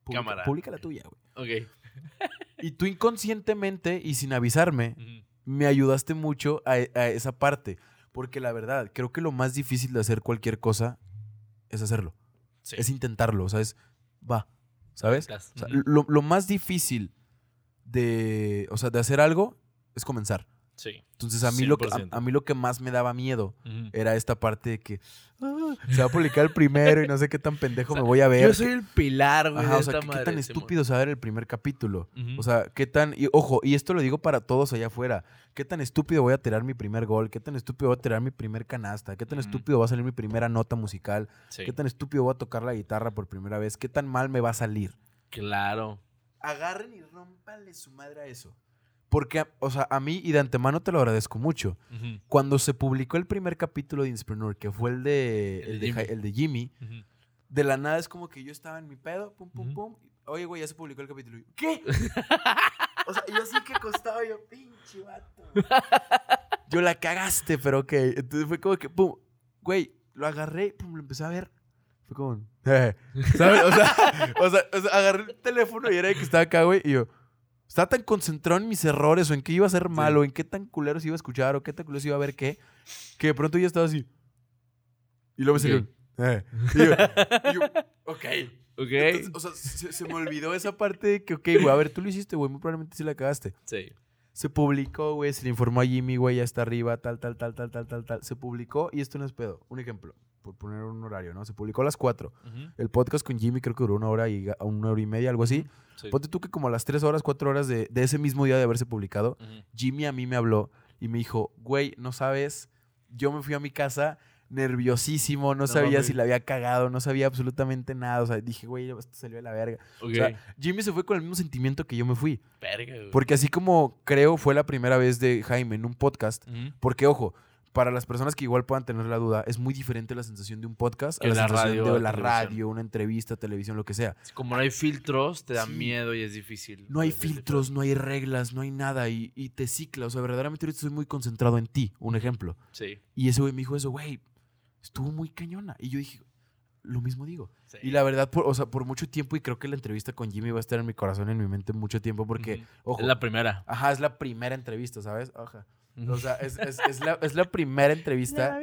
publica, Cámara. publica la tuya, güey. Ok. Y tú inconscientemente y sin avisarme, Ujú. me ayudaste mucho a, a esa parte. Porque la verdad, creo que lo más difícil de hacer cualquier cosa es hacerlo. Sí. Es intentarlo, o sea, es va, ¿sabes? O sea, lo, lo más difícil de, o sea, de hacer algo es comenzar. Sí. Entonces, a mí, lo que, a, 100%. a mí lo que más me daba miedo era esta parte de que "Ah, se va a publicar el primero y no sé qué tan pendejo O sea, me voy a ver. Yo soy el pilar, güey. Ajá, de o sea, esta ¿qué, qué madre, tan Simón. estúpido saber el primer capítulo? O sea, qué tan. Y ojo, y esto lo digo para todos allá afuera. ¿Qué tan estúpido voy a tirar mi primer gol? ¿Qué tan estúpido voy a tirar mi primer canasta? ¿Qué tan estúpido va a salir mi primera nota musical? Sí. ¿Qué tan estúpido voy a tocar la guitarra por primera vez? ¿Qué tan mal me va a salir? Claro. Agarren y rómpanle su madre a eso. Porque, o sea, a mí y de antemano te lo agradezco mucho. Ujú. Cuando se publicó el primer capítulo de Inspreneur, que fue el de, El el de Jimmy. el de Jimmy, de la nada es como que yo estaba en mi pedo, pum, pum, pum. Oye, güey, ya se publicó el capítulo. Yo, ¿Qué? o sea, yo así que acostado, yo, pinche vato. Yo la cagaste, pero ok. Entonces fue como que, pum, güey, lo agarré, pum, lo empecé a ver. Fue como, eh, ¿sabes? O sea, o sea, o sea, agarré el teléfono y era de que estaba acá, güey, y yo, estaba tan concentrado en mis errores o en qué iba a ser malo, en qué tan culero se iba a escuchar o qué tan culero se iba a ver qué, que de pronto ya estaba así. Y luego me salió, Ok. eh. Y yo, y yo, ok. Ok. Entonces, o sea, se, se me olvidó esa parte de que, ok, güey, a ver, tú lo hiciste, güey, muy probablemente sí la cagaste. sí. Se publicó, güey, se le informó a Jimmy, güey, ya está arriba, tal, tal, tal, tal, tal, tal, tal. Se publicó y esto no es pedo. Un ejemplo, por poner un horario, ¿no? Se publicó a las 4. Ujú. El podcast con Jimmy creo que duró una hora y una hora y media, algo así. Sí. Ponte tú que como a las 3 horas, 4 horas de, de ese mismo día de haberse publicado. Jimmy a mí me habló y me dijo, güey, no sabes, yo me fui a mi casa nerviosísimo, no, No sabía si la había cagado, no sabía absolutamente nada, o sea, dije, güey, esto salió de la verga. O sea, Jimmy se fue con el mismo sentimiento que yo me fui, Verga, güey. porque así como creo fue la primera vez de Jaime en un podcast, porque ojo, para las personas que igual puedan tener la duda, es muy diferente la sensación de un podcast a la, la sensación radio, de la radio, una entrevista, televisión, lo que sea. Como no hay filtros, te da Sí. miedo y es difícil. No hay difícil. filtros, no hay reglas, no hay nada y, y te cicla. O sea, verdaderamente ahorita estoy muy concentrado en ti, un ejemplo. Sí. Y ese güey me dijo eso, güey, estuvo muy cañona. Y yo dije, lo mismo digo. sí. Y la verdad, por, o sea, por mucho tiempo, y creo que la entrevista con Jimmy va a estar en mi corazón, en mi mente mucho tiempo, porque, Ujú. ojo, Es la primera. ajá, es la primera entrevista, ¿sabes? Ajá. O sea, es, es- es la, es la primera entrevista,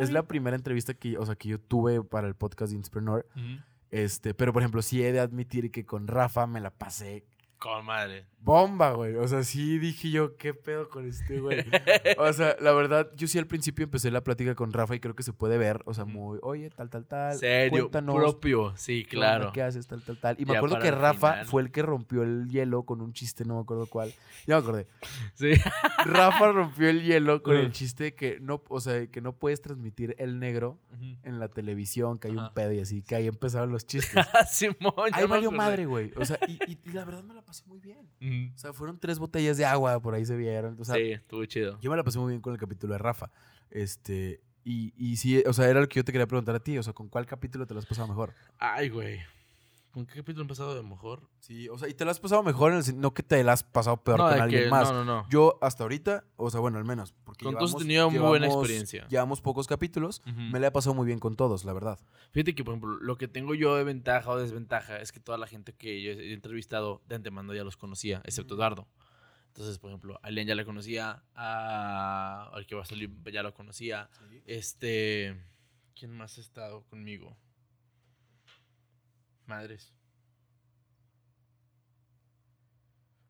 es la primera entrevista que, o sea, que yo tuve para el podcast de Inspreneur. Ujú. Este, pero, por ejemplo, sí he de admitir que con Rafa me la pasé Con madre. bomba, güey. O sea, sí dije yo, ¿qué pedo con este, güey? O sea, la verdad, yo sí al principio empecé la plática con Rafa y creo que se puede ver, o sea, muy, oye, tal, tal, tal. Serio, cuéntanos, propio. Sí, claro. ¿Qué haces? Tal, tal, tal. Y me Ya acuerdo que Rafa final. fue el que rompió el hielo con un chiste, no me acuerdo cuál. Ya me acordé. Sí. Rafa rompió el hielo con el chiste de que no, o sea, que no puedes transmitir el negro en la televisión, que hay un pedo y así, que ahí empezaron los chistes. Simón, ya Ahí valió madre, güey. O sea, y, y- y la verdad me la pasé muy bien. O sea, fueron tres botellas de agua, por ahí se vieron. O sea, sí, estuvo chido. yo me la pasé muy bien con el capítulo de Rafa. Este, y, y sí, o sea, era lo que yo te quería preguntar a ti. O sea, ¿con cuál capítulo te lo has pasado mejor? Ay, güey. ¿Con qué capítulo han pasado de mejor? Sí, o sea, y te lo has pasado mejor en el no que te la has pasado peor no, con alguien que- más. no, no, no. Yo hasta ahorita, o sea, bueno, al menos. Porque Con todos he llevamos- tenido muy buena llevamos- experiencia. Llevamos pocos capítulos. Me la he pasado muy bien con todos, la verdad. Fíjate que, por ejemplo, lo que tengo yo de ventaja o desventaja es que toda la gente que yo he entrevistado de antemano ya los conocía, excepto. Eduardo. Entonces, por ejemplo, a Elian ya la conocía, a al que va a salir ya lo conocía. Este. ¿Quién más ha estado conmigo? Madres.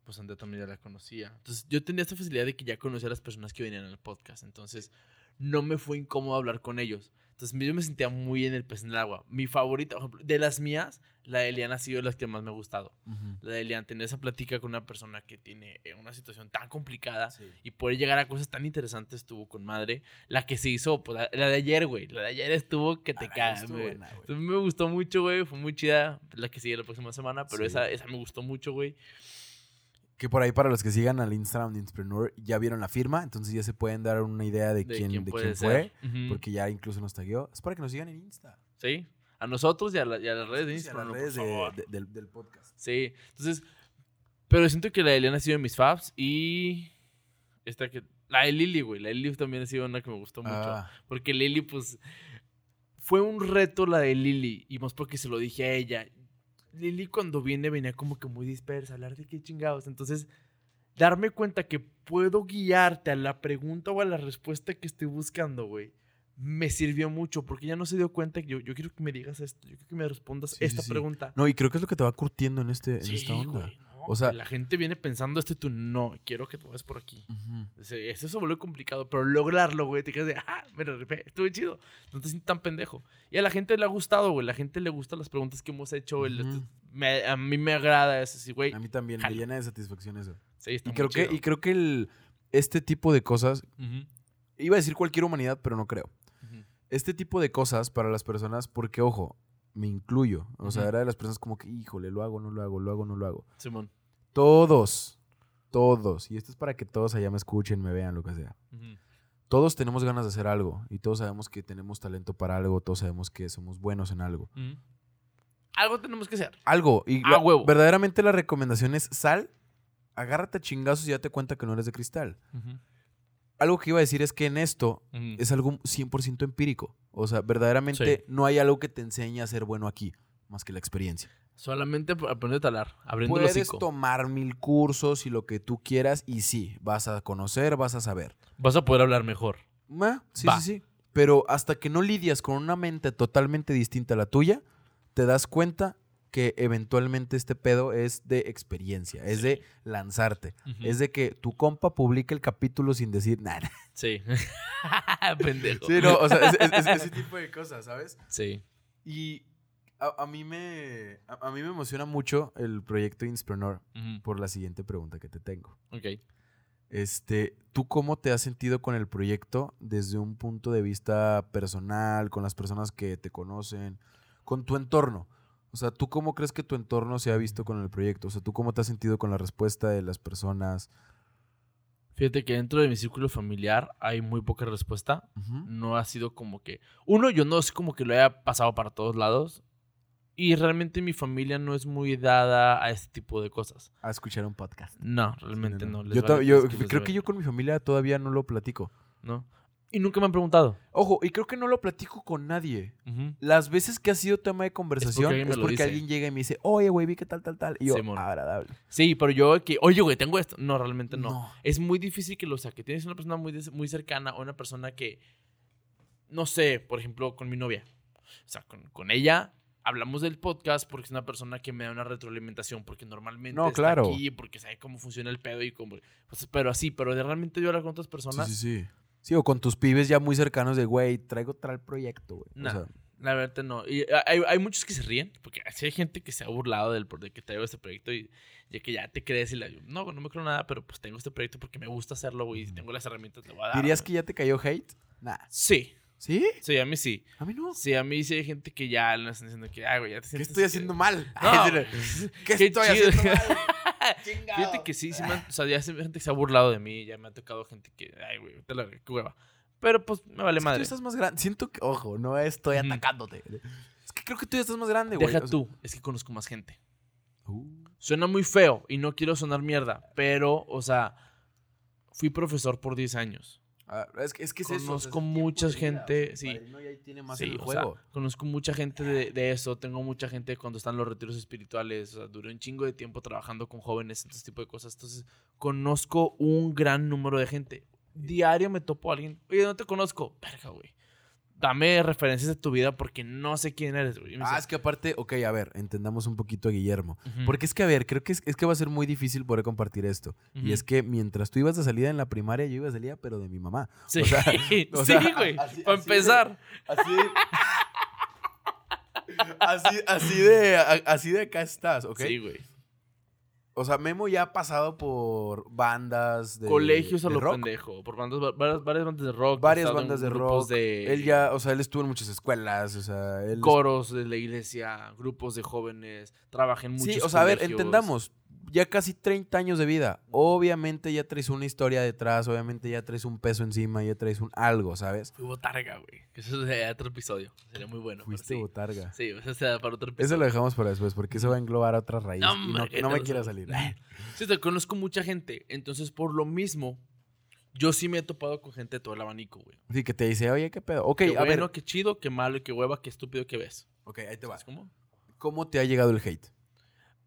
Pues Andrea también ya la conocía. Entonces, yo tenía esta facilidad de que ya conocía a las personas que venían al podcast. Entonces, no me fue incómodo hablar con ellos. Entonces, yo me sentía muy en el pez en el agua. Mi favorita, por ejemplo, de las mías, la de Elian ha sido la que más me ha gustado. La de Elian, tener esa plática con una persona que tiene eh, una situación tan complicada Sí. y poder llegar a cosas tan interesantes estuvo con madre. La que se hizo, pues, la, la de ayer, güey. La de ayer estuvo que te Ah, cagas, güey. me gustó mucho, güey. Fue muy chida. La que sigue la próxima semana, pero Sí. esa, esa me gustó mucho, güey. Que por ahí, para los que sigan al Instagram de Inspreneur, ya vieron la firma, entonces ya se pueden dar una idea de, quién, de quién fue, porque ya incluso nos tagueó. Es para que nos sigan en Insta. Sí. A nosotros y a, la- y a las redes de Sí, a Instagram. las redes de- favor. de- del, del podcast. Sí. Entonces, pero siento que la de Eliana ha sido de mis faves y esta que... La de Lily, güey. La de Lily también ha sido una que me gustó mucho. Ah, Porque Lily, pues. Fue un reto la de Lily. Y más porque se lo dije a ella. Lily, cuando viene, venía como que muy dispersa. Hablar de qué chingados. Entonces, darme cuenta que puedo guiarte a la pregunta o a la respuesta que estoy buscando, güey. Me sirvió mucho porque ya no se dio cuenta que yo, yo quiero que me digas esto. Yo quiero que me respondas Sí, esta sí. pregunta. no, y creo que es lo que te va curtiendo en, este, en esta onda. güey, no, O sea- la gente viene pensando esto y tú no, quiero que tú vayas por aquí. Sí, Eso se vuelve complicado, pero lograrlo, güey, te quedas de, ah, me lo rifé, estuvo chido. No te sientes tan pendejo. Y a la gente le ha gustado, güey. La gente le gustan las preguntas que hemos hecho. el- Ujú. me- a mí me agrada eso, sí, güey. A mí también Jalo. me llena de satisfacción eso. Sí, está Y muy creo, que, y creo que el, este tipo de cosas, iba a decir cualquier humanidad, pero no creo. Este tipo de cosas para las personas, porque ojo, me incluyo. O sea, era de las personas como que, híjole, lo hago, no lo hago, lo hago, no lo hago. Simón. Todos, todos, y esto es para que todos allá me escuchen, me vean, lo que sea. Todos tenemos ganas de hacer algo y todos sabemos que tenemos talento para algo, todos sabemos que somos buenos en algo. Algo tenemos que hacer. Algo. Y A la- huevo. verdaderamente la recomendación es sal, agárrate a chingazos y date cuenta que no eres de cristal. Algo que iba a decir es que en esto es algo 100% empírico. O sea, verdaderamente Sí. no hay algo que te enseñe a ser bueno aquí, más que la experiencia. Solamente ap- aprender a talar, abriendo Puedes tomar mil cursos y lo que tú quieras y sí, vas a conocer, vas a saber. Vas a poder hablar mejor. Ah, sí, Va. sí, sí. Pero hasta que no lidias con una mente totalmente distinta a la tuya, te das cuenta que eventualmente este pedo es de experiencia, es Sí. de lanzarte, es de que tu compa publique el capítulo sin decir nada. Sí. Pendejo. Sí, no, o sea, es- es- es- ese tipo de cosas, ¿sabes? Sí. Y a, a mí me a, a mí me emociona mucho el proyecto Inspreneur Ujú. por la siguiente pregunta que te tengo. Ok. Este, ¿tú cómo te has sentido con el proyecto desde un punto de vista personal, con las personas que te conocen, con tu entorno? O sea, ¿tú cómo crees que tu entorno se ha visto con el proyecto? O sea, ¿tú cómo te has sentido con la respuesta de las personas? Fíjate que dentro de mi círculo familiar hay muy poca respuesta. No ha sido como que. Uno, yo no es como que lo haya pasado para todos lados. Y realmente mi familia no es muy dada a este tipo de cosas. A escuchar un podcast. No, realmente no. les Yo, vale yo creo que yo con mi familia todavía no lo platico. ¿No? Y nunca me han preguntado. Ojo, y creo que no lo platico con nadie. Las veces que ha sido tema de conversación alguien es porque alguien llega y me dice, oye, güey, vi que tal, tal, tal. Y yo, Simón. agradable. Sí, pero yo que. Oye, güey, tengo esto. No, realmente no. No. Es muy difícil que lo saque. Tienes una persona muy, muy cercana o una persona que. No sé, por ejemplo, con mi novia. O sea, con, con ella hablamos del podcast porque es una persona que me da una retroalimentación. Porque normalmente No, está claro. aquí, porque sabe cómo funciona el pedo y cómo. pues, pero así, pero de realmente yo hablar con otras personas. Sí, sí, sí. Sí, o con tus pibes ya muy cercanos de, güey, traigo tal proyecto, güey. No. O sea, La verdad no. Y hay, hay muchos que se ríen, porque sí hay gente que se ha burlado del, de que traigo este proyecto y ya que ya te crees y la no, no me creo nada, pero pues tengo este proyecto porque me gusta hacerlo, güey, y si tengo las herramientas te voy a dar. ¿Dirías güey. que ya te cayó hate? Nah. Sí, ¿Sí? sí, a mí sí. A mí no. Sí, a mí sí hay gente que ya le están diciendo que, ay, güey, ya te ¿Qué sientes estoy que- haciendo mal? No, ¿Qué, qué estoy chido. haciendo mal? Fíjate que sí, sí me han- o sea, ya gente que se ha burlado de mí, ya me ha tocado gente que, ay, güey, te la qué hueva. Pero pues me vale Es que madre. tú estás más grande. Siento que, ojo, no estoy atacándote. Es que creo que tú ya estás más grande, güey. Deja o sea- tú, es que conozco más gente. Uh, Suena muy feo y no quiero sonar mierda, pero, o sea, fui profesor por 10 años. Ah, es, que, es que es eso, Conozco mucha vida, gente, sí. para él no ya tiene más Sí, en el o sea, juego. conozco mucha gente de, de eso, tengo mucha gente cuando están los retiros espirituales, o sea, duré un chingo de tiempo trabajando con jóvenes, este tipo de cosas, entonces conozco un gran número de gente. Diario me topo a alguien, oye, no te conozco, verga, güey. Dame referencias de tu vida porque no sé quién eres, güey. Ah, es que aparte, ok, a ver, entendamos un poquito a Guillermo. "Ujú, Porque es que, a ver, creo que es, es que va a ser muy difícil poder compartir esto. Y ujú". es que mientras tú ibas de salida en la primaria, yo iba de salida, pero de mi mamá. Sí, o sea, o sí, sea, güey. Para empezar. Así así, así de así de acá estás, ¿ok? Sí, güey. O sea, Memo ya ha pasado por bandas de Colegios a de lo rock. pendejo. Por bandas, va- varias, varias bandas de rock. Varias bandas de rock. de Él ya, o sea, él estuvo en muchas escuelas, o sea, él coros de la iglesia, grupos de jóvenes. Trabajé en muchos Sí, o sea, a ver, entendamos. Ya casi 30 años de vida. Obviamente ya traes una historia detrás, obviamente ya traes un peso encima, ya traes un algo, ¿sabes? Fui botarga, güey. Que Eso sería otro episodio. Sería muy bueno. Fuiste sí. botarga. Sí, eso será para otro episodio. Eso lo dejamos para después, porque eso va a englobar a otra raíz. No, y no, no me los salir. Sí, te conozco mucha gente. Entonces, por lo mismo, yo sí me he topado con gente de todo el abanico, güey. Sí, que te dice, oye, ¿qué pedo? Ok, Qué a bueno, ver. qué chido, qué malo, qué hueva, qué estúpido, qué ves. Ok, ahí te va. ¿Sabes cómo? ¿Cómo te ha llegado el hate?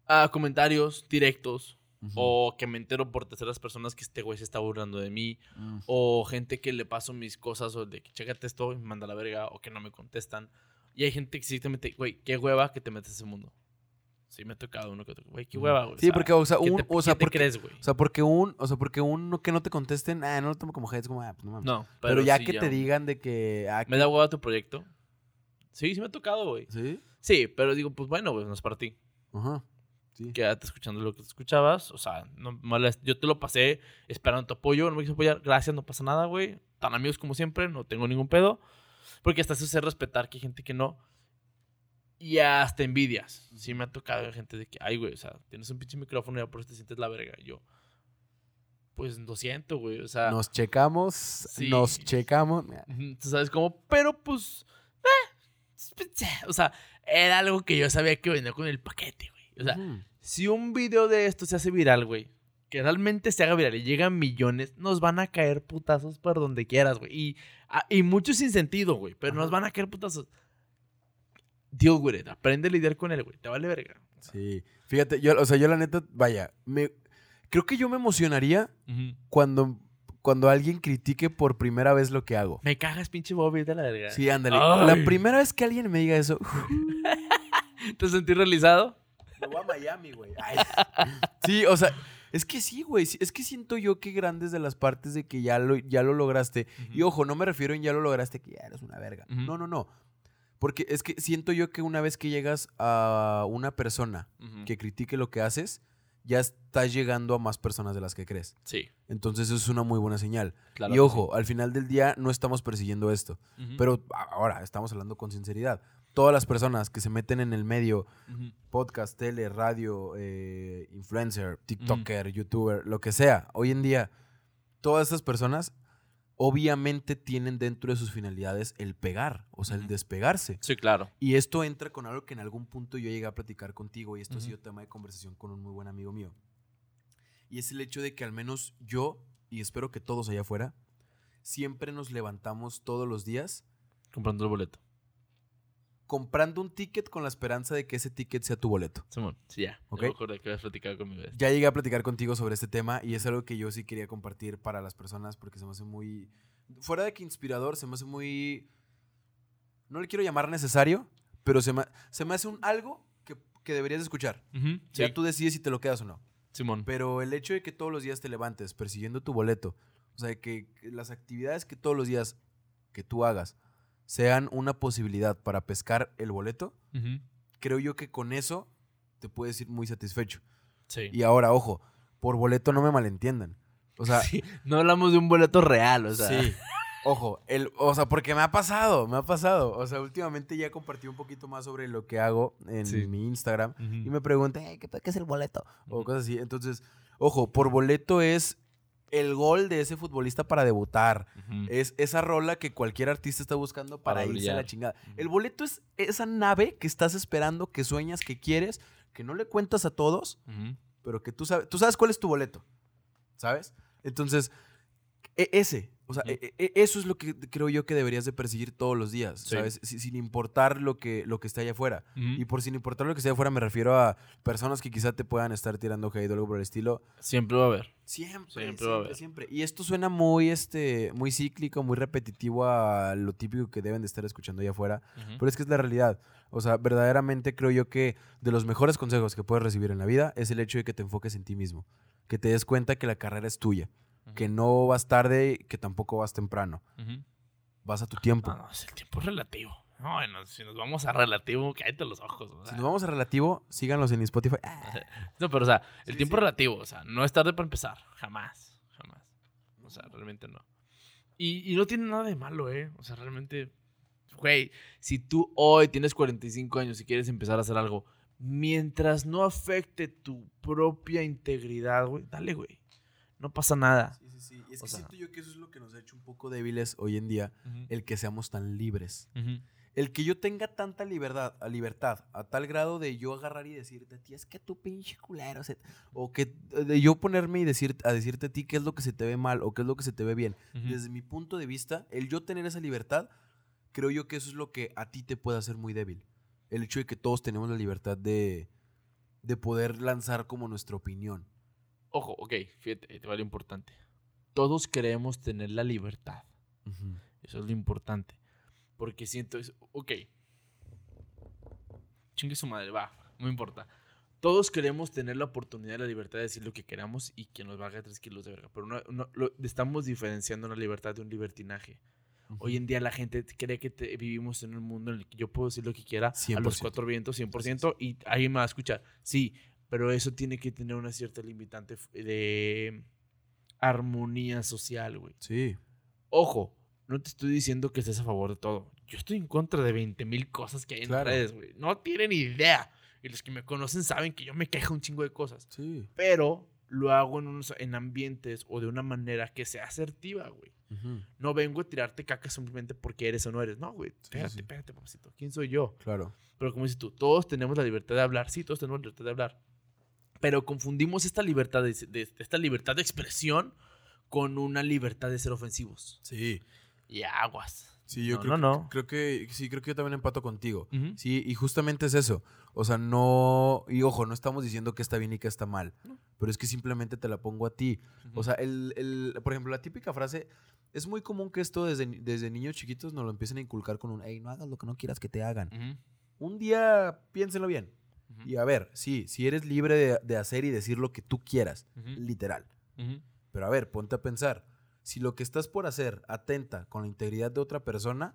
Ah, comentarios directos. Ujú. O que me entero por terceras personas que este güey se está burlando de mí. Mm. O gente que le paso mis cosas o de que chécate esto y me manda la verga. O que no me contestan. Y hay gente que sí te mete, güey, qué hueva que te metes a ese mundo. Sí, me ha tocado uno que otro. Güey, qué hueva, güey. Sí, porque, o sea, ¿qué un, te, o sea, porque, crees, güey? o sea, porque un, o sea, porque un que no te contesten, ah, no lo tomo como hate, como, ah, pues no mames. No, pero, ya sí, que te digan de que, ah, ¿Me da hueva tu proyecto? Sí, sí me ha tocado, güey. ¿sí? Sí, pero digo, pues bueno, güey, no es para ti. Ajá. Sí. Quédate escuchando lo que te escuchabas. O sea, no yo te lo pasé esperando tu apoyo. No me quise apoyar. Gracias, no pasa nada, güey. Tan amigos como siempre, no tengo ningún pedo. Porque hasta eso sé respetar que hay gente que no. Y hasta envidias. Sí me ha tocado gente de que, ay, güey, o sea, tienes un pinche micrófono y ya por eso te sientes la verga. Y yo, pues lo siento, güey. O sea, Nos checamos, Sí. nos checamos. ¿Tú sabes cómo? Pero pues. eh, o sea, era algo que yo sabía que venía con el paquete. O sea, si un video de esto se hace viral, güey, que realmente se haga viral y llegan millones, nos van a caer putazos por donde quieras, güey. Y, ah, y mucho sin sentido, güey, pero nos van a caer putazos. With it. Aprende a lidiar con él, güey. Te vale verga. Sí. Fíjate, yo, o sea, yo la neta, vaya, me, creo que yo me emocionaría cuando, cuando alguien critique por primera vez lo que hago. Me cagas, pinche Bobby, de la verga. Sí, ándale. Ay. La primera vez que alguien me diga eso, ¿Te sentí realizado? Me voy a Miami, güey. Sí, o sea, es que sí, güey. sí, Es que siento yo que grandes de las partes de que ya lo, ya lo lograste. Y ojo, no me refiero en ya lo lograste que ya eres una verga. Ujú. No, no, no. Porque es que siento yo que una vez que llegas a una persona Ujú. que critique lo que haces, ya estás llegando a más personas de las que crees. Sí, Entonces eso es una muy buena señal. claro. y ojo, al final del día no estamos persiguiendo esto. sí. Pero ahora estamos hablando con sinceridad. Todas las personas que se meten en el medio, podcast, tele, radio, eh, influencer, TikToker, YouTuber, lo que sea, hoy en día, todas estas personas obviamente tienen dentro de sus finalidades el pegar, o sea, el despegarse. Sí, claro. Y esto entra con algo que en algún punto yo llegué a platicar contigo y esto ha sido tema de conversación con un muy buen amigo mío. Y es el hecho de que al menos yo, y espero que todos allá afuera, siempre nos levantamos todos los días Comprando el boleto. Comprando un ticket con la esperanza de que ese ticket sea tu boleto. Simón, sí, ya. Ok. Me acordé que habías platicado conmigo. Ya llegué a platicar contigo sobre este tema y es algo que yo sí quería compartir para las personas porque se me hace muy... Fuera de que inspirador, se me hace muy... No le quiero llamar necesario, pero se me, se me hace un algo que, que deberías escuchar. Ya tú decides si te lo quedas o no. Simón. Pero el hecho de que todos los días te levantes persiguiendo tu boleto, o sea, que que las actividades que todos los días que tú hagas sean una posibilidad para pescar el boleto, creo yo que con eso te puedes ir muy satisfecho. Sí. Y ahora, ojo, por boleto no me malentiendan. O sea, Sí, No hablamos de un boleto real, o sea. sí. Ojo, el, o sea, porque me ha pasado, me ha pasado. O sea, últimamente ya compartí un poquito más sobre lo que hago en Sí. mi Instagram y me preguntan, "Ey, ¿qué, qué es el boleto? O cosas así. Entonces, ojo, por boleto es el gol de ese futbolista para debutar. Es esa rola que cualquier artista está buscando para, Para irse a la chingada. El boleto es esa nave que estás esperando, que sueñas, que quieres, que no le cuentas a todos, pero que tú sabes, tú sabes cuál es tu boleto, ¿sabes? Entonces, e- ese, o sea, e- e- eso es lo que creo yo que deberías de perseguir todos los días, Sí. ¿sabes? Si- sin importar lo que, lo que esté allá afuera. Y por sin importar lo que esté afuera me refiero a personas que quizá te puedan estar tirando hate o algo por el estilo. Siempre va a haber. Siempre, Siempre siempre, va a haber. siempre. Y esto suena muy, este, muy cíclico, muy repetitivo a lo típico que deben de estar escuchando allá afuera. Pero es que es la realidad. O sea, verdaderamente creo yo que de los mejores consejos que puedes recibir en la vida es el hecho de que te enfoques en ti mismo. Que te des cuenta que la carrera es tuya. Que no vas tarde, que tampoco vas temprano. Vas a tu tiempo. No, no, es el tiempo es relativo. No, bueno, si nos vamos a relativo, cállate los ojos. o Si nos vamos a relativo, síganlos en Spotify. Ah, No, pero o sea, el Sí, tiempo sí. es relativo. O sea, no es tarde para empezar. Jamás. Jamás. O sea, realmente no. Y, y no tiene nada de malo, ¿eh? O sea, realmente. Güey, si tú hoy tienes 45 años y quieres empezar a hacer algo, mientras no afecte tu propia integridad, güey, dale, güey. No pasa nada. Sí, sí, sí. Y es O que sea- siento yo que eso es lo que nos ha hecho un poco débiles hoy en día, el que seamos tan libres. El que yo tenga tanta libertad, a libertad, a tal grado de yo agarrar y decirte a ti, es que tú pinche culero, se- o que de yo ponerme y decir, a decirte a ti qué es lo que se te ve mal o qué es lo que se te ve bien. Desde mi punto de vista, el yo tener esa libertad, creo yo que eso es lo que a ti te puede hacer muy débil. El hecho de que todos tenemos la libertad de, de poder lanzar como nuestra opinión. Ojo, ok, fíjate, te va lo importante. Todos queremos tener la libertad. Eso es lo importante. Porque siento, es, ok. Chingue su madre, va, no importa. Todos queremos tener la oportunidad, la libertad de decir lo que queramos y que nos valga tres kilos de verga. Pero no, no- lo- estamos diferenciando una libertad de un libertinaje. Hoy en día la gente cree que te- vivimos en un mundo en el que yo puedo decir lo que quiera a los 100%. cuatro vientos, 100%, y alguien me va a escuchar. Sí, pero eso tiene que tener una cierta limitante de armonía social, güey. Sí. Ojo, no te estoy diciendo que estés a favor de todo. Yo estoy en contra de 20 mil cosas que hay en Claro. redes, güey. No tienen idea. Y los que me conocen saben que yo me quejo un chingo de cosas. Sí. Pero lo hago en, unos, en ambientes o de una manera que sea asertiva, güey. Ujú, No vengo a tirarte caca simplemente porque eres o no eres. No, güey. Espérate, sí. espérate, papacito. ¿Quién soy yo? Claro. Pero como dices tú, todos tenemos la libertad de hablar. Sí, todos tenemos la libertad de hablar. Pero confundimos esta libertad de, de- esta libertad de expresión con una libertad de ser ofensivos. Sí. Y aguas. Sí, yo No, creo, no, no. Creo que sí, creo que yo también empato contigo. Sí, y justamente es eso. O sea, no. Y ojo, no estamos diciendo que está bien y que está mal. Pero es que simplemente te la pongo a ti. O sea, el, el- por ejemplo, la típica frase. Es muy común que esto desde, desde niños chiquitos nos lo empiecen a inculcar con un, hey, no hagas lo que no quieras que te hagan. Un día piénsenlo bien. Y a ver, sí, si eres libre de, de hacer y decir lo que tú quieras, literal. Pero a ver, ponte a pensar. Si lo que estás por hacer atenta con la integridad de otra persona,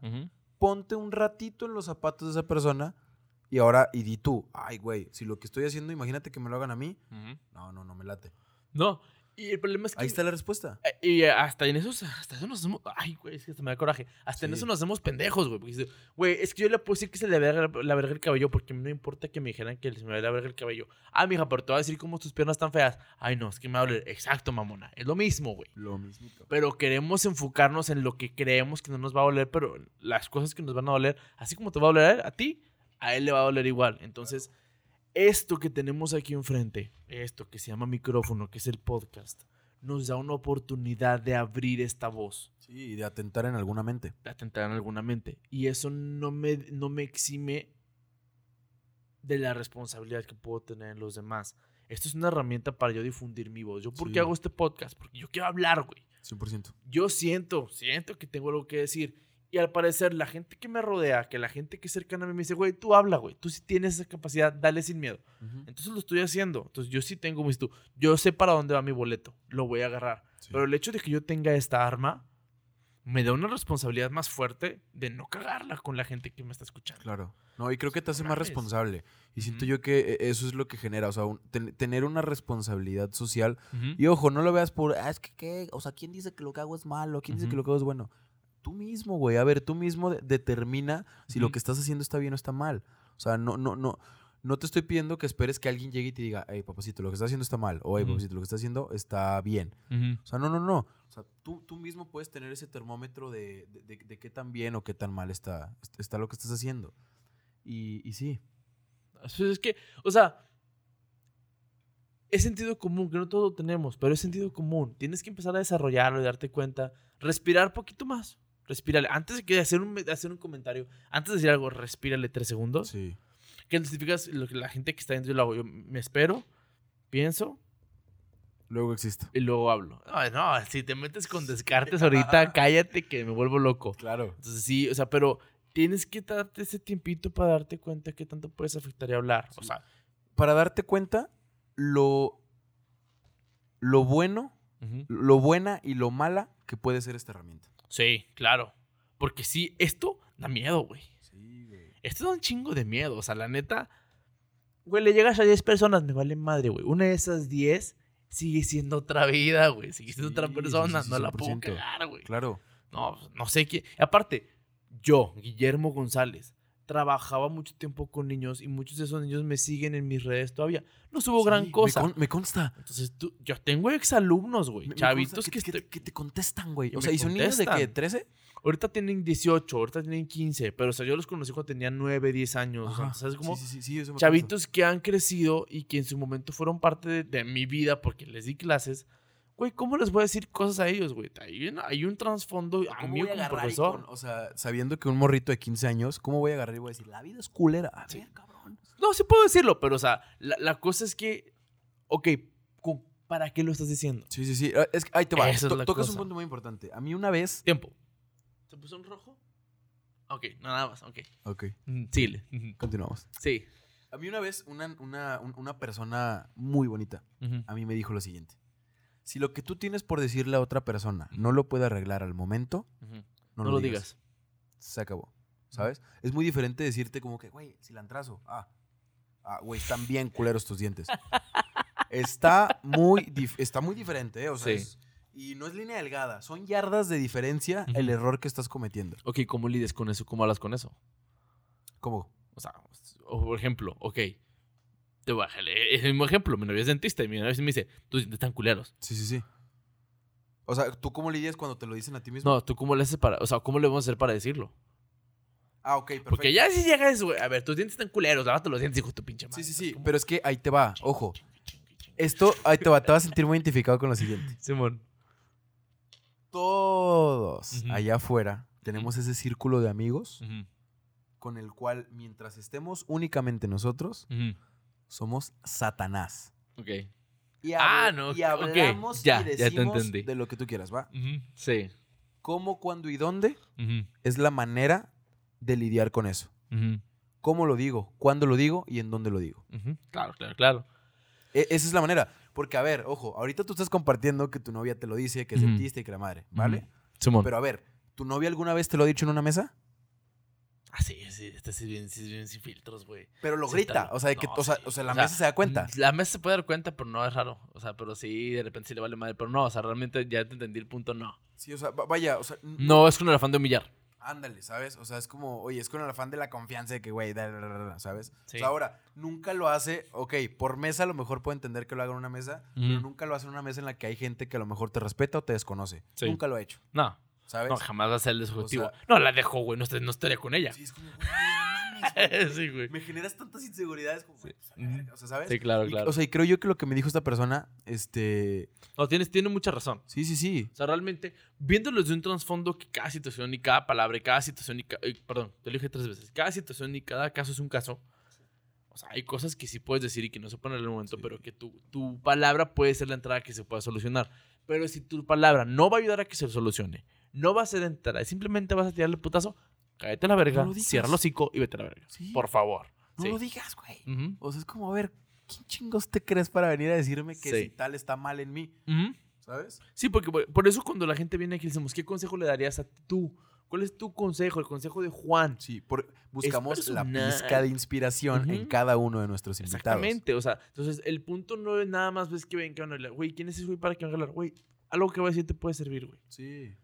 ponte un ratito en los zapatos de esa persona y ahora, y di tú, ay, güey, si lo que estoy haciendo, imagínate que me lo hagan a mí. No, no, no me late. No, y el problema es que. Ahí está la respuesta. Eh, Y hasta en eso, hasta eso nos hacemos. Ay, güey, es que hasta me da coraje. Hasta en eso nos hacemos pendejos, güey. Porque güey, es que yo le puedo decir que se le verga la verga el cabello porque no importa que me dijeran que se me ve la verga el cabello. Ah, mija, pero te voy a decir cómo tus piernas están feas. Ay, no, es que me va a doler. Exacto, mamona. Es lo mismo, güey. Lo mismito. Pero queremos enfocarnos en lo que creemos que no nos va a doler, pero las cosas que nos van a doler, así como te va a doler a ti, a él le va a doler igual. Entonces, esto que tenemos aquí enfrente, esto que se llama micrófono, que es el podcast, nos da una oportunidad de abrir esta voz, Sí, y de atentar en alguna mente. de atentar en alguna mente. Y eso no me, no me exime de la responsabilidad que puedo tener en los demás. Esto es una herramienta para yo difundir mi voz. ¿Yo por Sí. qué hago este podcast? Porque yo quiero hablar, güey 100%. yo siento, siento que tengo algo que decir. Y al parecer, la gente que me rodea, que la gente que es cercana a mí me dice, güey, tú habla, güey, tú sí tienes esa capacidad, dale sin miedo. Ujú. Entonces lo estoy haciendo. Entonces yo sí tengo, como tú, yo sé para dónde va mi boleto, lo voy a agarrar. Sí. Pero el hecho de que yo tenga esta arma me da una responsabilidad más fuerte de no cagarla con la gente que me está escuchando. Claro. No, y creo que te hace más responsable. Y siento Ujú. yo que eh, eso es lo que genera, o sea, un- ten- tener una responsabilidad social. Ujú. Y ojo, no lo veas por, ah, es que, ¿qué? O sea, ¿quién dice que lo que hago es malo? ¿Quién dice que lo que hago es bueno? Tú mismo, güey. A ver, tú mismo de- determina si lo que estás haciendo está bien o está mal. O sea, no, no, no. no te estoy pidiendo que esperes que alguien llegue y te diga, hey, papacito, lo que estás haciendo está mal. O hey, papacito, lo que estás haciendo está bien. O sea, no, no, no. O sea, tú, tú mismo puedes tener ese termómetro de, de- de- de qué tan bien o qué tan mal está, está lo que estás haciendo. Y, y sí. Es que, o sea, es sentido común, que no todo lo tenemos, pero es sentido común. Tienes que empezar a desarrollarlo y darte cuenta. Respirar poquito más. Respírale. Antes de que hacer un, hacer un comentario, antes de decir algo, respírale tres segundos. Sí. ¿Qué significa lo que la gente que está dentro yo lo hago? Yo me espero, pienso Luego existe. y luego hablo. No, no, si te metes con descartes ahorita, cállate que me vuelvo loco. Claro. Entonces sí, o sea, pero tienes que darte ese tiempito para darte cuenta qué tanto puedes afectar y hablar. O sea, Para darte cuenta lo, lo bueno, lo buena y lo mala que puede ser esta herramienta. Sí, claro. Porque sí, esto da miedo, güey. Sí, güey. Esto da un chingo de miedo. O sea, la neta, güey, le llegas a 10 personas, me vale madre, güey. Una de esas 10 sigue siendo otra vida, güey. Sigue siendo Sí, otra persona. sí, sí, no la puedo 100%. cagar, güey. Claro. No, no sé quién. Aparte, yo, Guillermo González, trabajaba mucho tiempo con niños y muchos de esos niños me siguen en mis redes todavía. No subo Sí, gran me cosa. con- Me, consta. Entonces, tú, yo tengo exalumnos, güey. Chavitos que, que, estoy- te, que te contestan, güey. O sea, ¿y son niños de qué? contestan. ¿13? ahorita tienen 18, ahorita tienen 15, pero o sea, yo los conocí cuando tenían 9, 10 años. o sea, Ajá. ¿Sabes cómo? Sí, sí. Chavitos que han crecido y que en su momento fueron parte de, de mi vida porque les di clases. Güey, ¿cómo les voy a decir cosas a ellos, güey? Hay un, hay un trasfondo a ¿Cómo mí a como profesor. con- o sea, sabiendo que un morrito de 15 años, ¿cómo voy a agarrar y voy a decir, la vida es culera? A Sí. ver, cabrón. No, sí puedo decirlo, pero o sea, la, la cosa es que, ok, ¿para qué lo estás diciendo? Sí, sí, sí. Ah, Es que ahí te va. Esa es To- la tocas cosa. un punto muy importante. A mí una vez. Tiempo. ¿Se puso un rojo? Ok, nada más, ok. Ok, Síguele. Ujú. continuamos. Sí. A mí una vez, una, una, un- una persona muy bonita a mí me dijo lo siguiente. Si lo que tú tienes por decirle a otra persona no lo puede arreglar al momento, Ujú. no, No, lo digas. Se acabó. ¿Sabes? Es muy diferente decirte como que, güey, cilantrazo. Ah, ah, güey, están bien culeros tus dientes. Está muy, está muy diferente, ¿eh? O sea, Sí. es- y no es línea delgada. Son yardas de diferencia el error que estás cometiendo. Ok, ¿cómo lides con eso? ¿Cómo hablas con eso? ¿Cómo? O sea, o por ejemplo, ok. Te voy a es el mismo ejemplo. Mi novia es dentista y mi novia me dice, tus dientes están culeros. Sí, sí, sí. O sea, ¿tú cómo lidias cuando te lo dicen a ti mismo? No, ¿tú cómo le haces para, o sea, cómo le vamos a hacer para decirlo? Ah, ok, perfecto. Porque ya si llega eso, güey, a ver, tus dientes están culeros, lávate los dientes, hijo tu pinche madre. Sí, sí, ¿sabes sí. Pero es que ahí te va. Ojo. Esto, ahí te va. Te vas a sentir muy identificado con lo siguiente. Simón. Todos allá afuera tenemos ese círculo de amigos con el cual, mientras estemos únicamente nosotros. Somos Satanás. Ok. Y, Ah, no, y hablamos ya, y ya te decimos entendí. de lo que tú quieras, ¿va? Sí. ¿Cómo, cuándo y dónde? Es la manera de lidiar con eso. ¿Cómo lo digo? ¿Cuándo lo digo? ¿Y en dónde lo digo? Claro, claro, claro. E- esa es la manera. Porque, a ver, ojo, ahorita tú estás compartiendo que tu novia te lo dice, que dentista y que la madre, ¿vale? Pero a ver, ¿tu novia alguna vez te lo ha dicho en una mesa? Ah, sí, sí, este sí es bien, sí bien sin filtros, güey. Pero lo Sí, grita. tal- O sea, de que, no, o sea, sí. o sea, la O sea, mesa se da cuenta. La mesa se puede dar cuenta, pero no es raro. O sea, pero sí, de repente sí le vale madre. Pero no, o sea, realmente ya te entendí el punto, no. Sí, o sea, va- vaya, o sea. No es con el afán de humillar. Ándale, ¿sabes? O sea, es como, oye, es con el afán de la confianza de que, güey, ¿sabes? Sí. O sea, ahora, nunca lo hace, ok, por mesa a lo mejor puedo entender que lo haga en una mesa, pero Ujú. nunca lo hace en una mesa en la que hay gente que a lo mejor te respeta o te desconoce. Sí. Nunca lo ha hecho, No, ¿sabes? no, jamás va a ser el sea- no, la dejo, güey. No, est- no estaría con ella. Sí, es como, güey, no mames, güey. sí, güey. Me generas tantas inseguridades como, güey, pues, o sea, ¿sabes? Sí, claro, Y- claro. o sea, y creo yo que lo que me dijo esta persona, este, no, tienes, tiene mucha razón. sí, sí, sí. O sea, realmente, viéndolo desde un trasfondo que cada situación y cada palabra y cada situación y ca- eh, perdón, te lo dije tres veces. Cada situación y cada caso es un caso. O sea, hay cosas que sí puedes decir y que no se ponen en el momento, Sí. pero que tu, tu palabra puede ser la entrada que se pueda solucionar. Pero si tu palabra no va a ayudar a que se solucione, no va a ser entrada, simplemente vas a tirarle el putazo, cállate a la verga, No lo cierra el hocico y vete a la verga. Sí. Por favor. No Sí. lo digas, güey. O sea, es como, a ver, ¿quién chingos te crees para venir a decirme que Sí. si tal está mal en mí? ¿Sabes? Sí, porque por- eso cuando la gente viene aquí decimos, ¿qué consejo le darías a tú? ¿Cuál es tu consejo? El consejo de Juan. Sí, por- buscamos la pizca de inspiración en cada uno de nuestros invitados. Exactamente, o sea, entonces el punto no es nada más ves que ven que van a hablar, güey, ¿quién es ese güey para que van a hablar? Güey, algo que va a decir te puede servir, güey. Sí.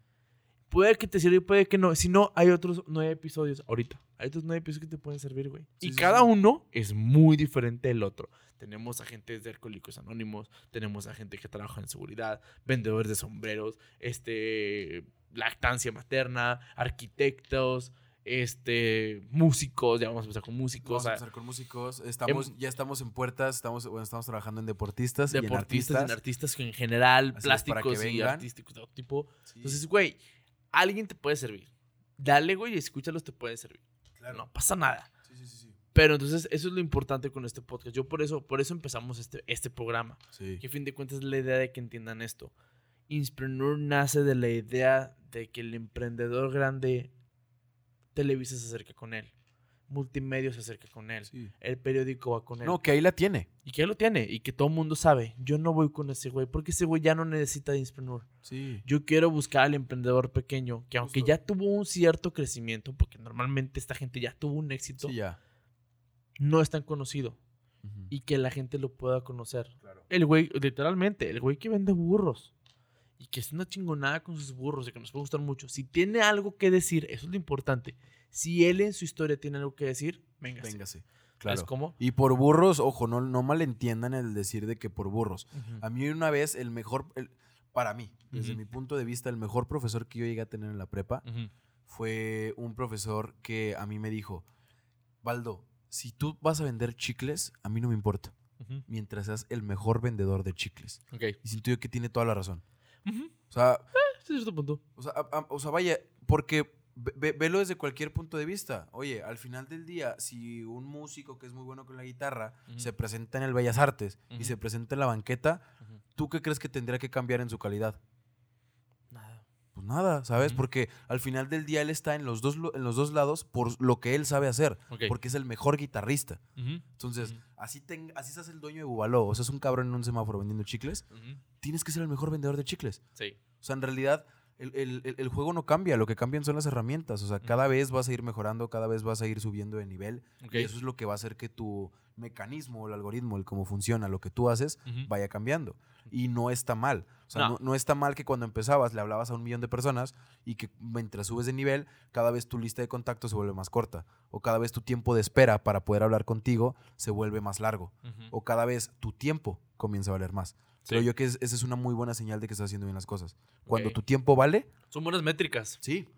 Puede que te sirva y puede que no. Si no, hay otros nueve episodios ahorita. Hay otros nueve episodios que te pueden servir, güey. Sí, y sí, cada sí. uno es muy diferente del otro. Tenemos agentes de alcohólicos anónimos, tenemos a gente que trabaja en seguridad, vendedores de sombreros, este, lactancia materna, arquitectos, este, músicos, ya vamos a empezar con músicos, Vamos a a- empezar con músicos. Estamos, ya estamos en puertas, estamos, bueno, estamos trabajando en deportistas, y en deportistas, en artistas. que en general, Así plásticos y vengan. artísticos de todo tipo. Entonces, güey, alguien te puede servir. Dale, güey, y escúchalos, te puede servir. claro. No pasa nada. Sí, sí, sí, sí. Pero entonces, eso es lo importante con este podcast. Yo por eso, por eso empezamos este, este programa. Sí. Que a fin de cuentas es la idea de que entiendan esto. Inspreneur nace de la idea de que el emprendedor grande, Televisa se acerca con él. Multimedia se acerca con él. Sí. El periódico va con él. No, que ahí la tiene. Y que él lo tiene. Y que todo el mundo sabe. Yo no voy con ese güey. Porque ese güey ya no necesita de Inspreneur. Sí. Yo quiero buscar al emprendedor pequeño. Que aunque ya tuvo un cierto crecimiento. Porque normalmente esta gente ya tuvo un éxito. Sí, ya. No es tan conocido. Y que la gente lo pueda conocer. Claro. El güey, literalmente, el güey que vende burros. Y que es una chingonada con sus burros y que nos puede gustar mucho. Si tiene algo que decir, eso es lo importante. Si él en su historia tiene algo que decir. Véngase. ¿Sabes Claro. cómo? Y por burros, ojo, no, no malentiendan el decir de que por burros. A mí una vez el mejor, el- para mí, desde mi punto de vista, el mejor profesor que yo llegué a tener en la prepa fue un profesor que a mí me dijo, Baldo, si tú vas a vender chicles, a mí no me importa, mientras seas el mejor vendedor de chicles. Y siento yo que tiene toda la razón. O sea, Hasta cierto punto. o sea, a- a- o sea, vaya, porque ve- ve- velo desde cualquier punto de vista. Oye, al final del día, si un músico que es muy bueno con la guitarra se presenta en el Bellas Artes y se presenta en la banqueta. ¿tú qué crees que tendría que cambiar en su calidad? Nada. ¿sabes? Porque al final del día él está en los dos, en los dos lados por lo que él sabe hacer, porque es el mejor guitarrista. Entonces, así, ten- así seas el dueño de Bubaló, o seas un cabrón en un semáforo vendiendo chicles, tienes que ser el mejor vendedor de chicles. Sí. O sea, en realidad, el, el- el- juego no cambia, lo que cambian son las herramientas. O sea, cada vez vas a ir mejorando, cada vez vas a ir subiendo de nivel. Y eso es lo que va a hacer que tu mecanismo, el algoritmo, el cómo funciona, lo que tú haces, vaya cambiando. Y no está mal. O sea, No. no. no está mal que cuando empezabas le hablabas a un millón de personas y que mientras subes de nivel, cada vez tu lista de contactos se vuelve más corta. O cada vez tu tiempo de espera para poder hablar contigo se vuelve más largo. O cada vez tu tiempo comienza a valer más. Sí. Creo yo que es- esa es una muy buena señal de que estás haciendo bien las cosas. Cuando Ok. tu tiempo vale, Son buenas métricas. sí.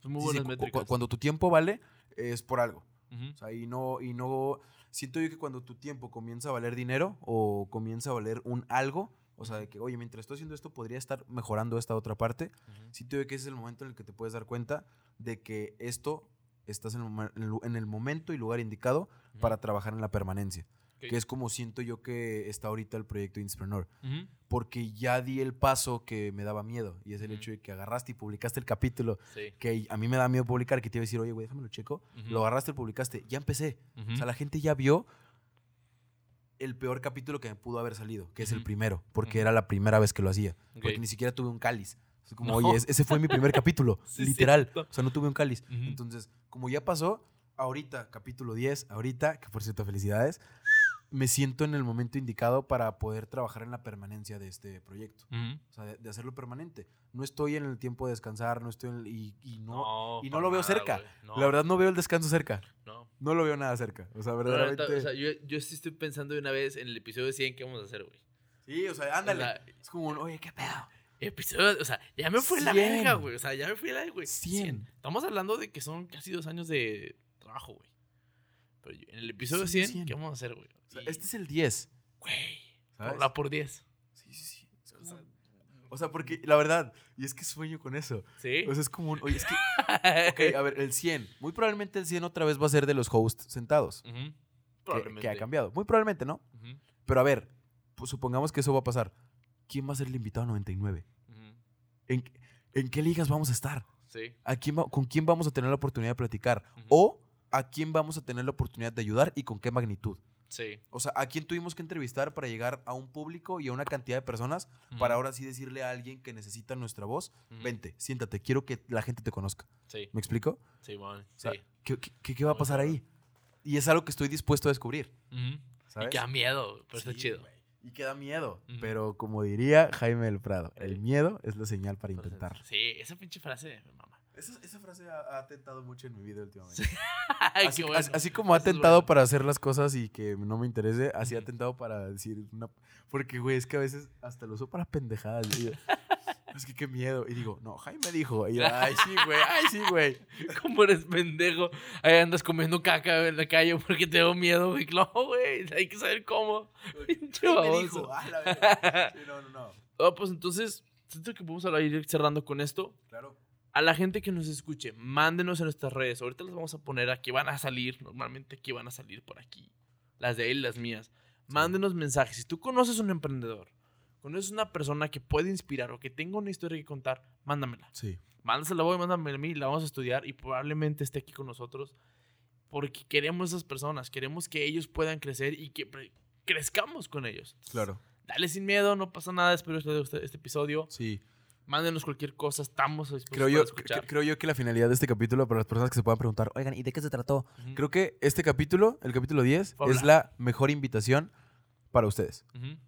Son muy Sí, sí, buenas cu- métricas. cu- cuando tu tiempo vale, es por algo. Ujú. O sea, y no, y no. Siento yo que cuando tu tiempo comienza a valer dinero o comienza a valer un algo, o sea, de que, oye, mientras estoy haciendo esto, podría estar mejorando esta otra parte. Ujú. Siento yo que ese es el momento en el que te puedes dar cuenta de que esto estás en el, en el momento y lugar indicado Ujú. para trabajar en la permanencia. Ok. Que es como siento yo que está ahorita el proyecto Inspreneur. Ujú. Porque ya di el paso que me daba miedo. Y es el Ujú. hecho de que agarraste y publicaste el capítulo Sí. que a mí me da miedo publicar, que te iba a decir, oye, güey, déjame lo checo. Ujú. Lo agarraste y publicaste. Ya empecé. O sea, la gente ya vio el peor capítulo que me pudo haber salido, que es el primero, porque era la primera vez que lo hacía. Ok. Porque ni siquiera tuve un cáliz. Es como, No. oye, es- ese fue mi primer capítulo, Sí, literal. O sea, no tuve un cáliz. Entonces, como ya pasó, ahorita, capítulo 10, ahorita, que por cierto, felicidades, me siento en el momento indicado para poder trabajar en la permanencia de este proyecto. O sea, de, de hacerlo permanente. No estoy en el tiempo de descansar, no estoy en el- y, y no, y no lo veo cerca. No, La verdad no veo el descanso cerca. no. No lo veo nada cerca. O sea, la verdaderamente. o sea, yo, yo sí estoy pensando de una vez en el episodio 100 que vamos a hacer, güey. sí, o sea, ándale. O sea, es como un, oye, qué pedo. Episodio, o sea, ya me fue la 100. verga, güey. O sea, ya me fui la güey. 100. Estamos hablando de que son casi dos años de trabajo, güey. Pero en el episodio Sí, 100, 100. ¿qué vamos a hacer, güey? O sea, Y, este es el 10. Güey, habla por 10. Sí, sí, sí. Es O sea, O sea, porque la verdad, y es que sueño con eso. ¿Sí? O sea, es como un, oye, es que, ok, a ver, el 100. Muy probablemente el 100 otra vez va a ser de los hosts sentados. Que- Probablemente. Que, ha cambiado. Muy probablemente, ¿no? Pero a ver, pues supongamos que eso va a pasar. ¿Quién va a ser el invitado 99? ujú. ¿En, en qué ligas vamos a estar? Sí. ¿A quién va- ¿Con quién vamos a tener la oportunidad de platicar? ¿O a quién vamos a tener la oportunidad de ayudar y con qué magnitud? Sí. O sea, ¿a quién tuvimos que entrevistar para llegar a un público y a una cantidad de personas para ahora sí decirle a alguien que necesita nuestra voz, vente, siéntate, quiero que la gente te conozca. Sí. ¿Me explico? Sí, man. O sea, Sí. ¿qué, qué- qué- qué va a pasar ahí? Y es algo que estoy dispuesto a descubrir, Ujú. Y ¿sabes? que da miedo, pero está chido. Y que da miedo. Pero como diría Jaime del Prado, el miedo es la señal para intentarlo. Sí, esa pinche frase, me mama. Esa, esa frase ha, ha tentado mucho en mi vida últimamente. Así, bueno. así- así como ha Eso tentado bueno. para hacer las cosas y que no me interese, así ha tentado para decir una... Porque, güey, es que a veces hasta lo uso para pendejadas. es que qué miedo. Y digo, no, Jaime dijo. Y yo, ay, sí, güey, ay, sí, güey. ¿Cómo eres pendejo? Ahí andas comiendo caca en la calle porque te da miedo, güey. No, güey, hay que saber cómo. Pinche baboso. dijo, ah, la verga. Sí, no, no, no. Ah, pues entonces, siento que podemos hablar- ir cerrando con esto. Claro. A la gente que nos escuche, mándenos en nuestras redes. Ahorita las vamos a poner aquí, van a salir. Normalmente aquí van a salir por aquí. Las de él las mías. Mándenos mensajes. Si tú conoces un emprendedor, conoces una persona que puede inspirar o que tenga una historia que contar, mándamela. Sí. Mándasela a vos, mándamela a mí, la vamos a estudiar y probablemente esté aquí con nosotros porque queremos esas personas, queremos que ellos puedan crecer y que crezcamos con ellos. Claro. Dale sin miedo, no pasa nada, espero que les guste este episodio. Sí. Mándenos cualquier cosa, estamos dispuestos Creo yo, escuchar. cre- creo yo que la finalidad de este capítulo, para las personas que se puedan preguntar, oigan, ¿y de qué se trató? Creo que este capítulo, el capítulo 10, Fue es hablar. la mejor invitación para ustedes.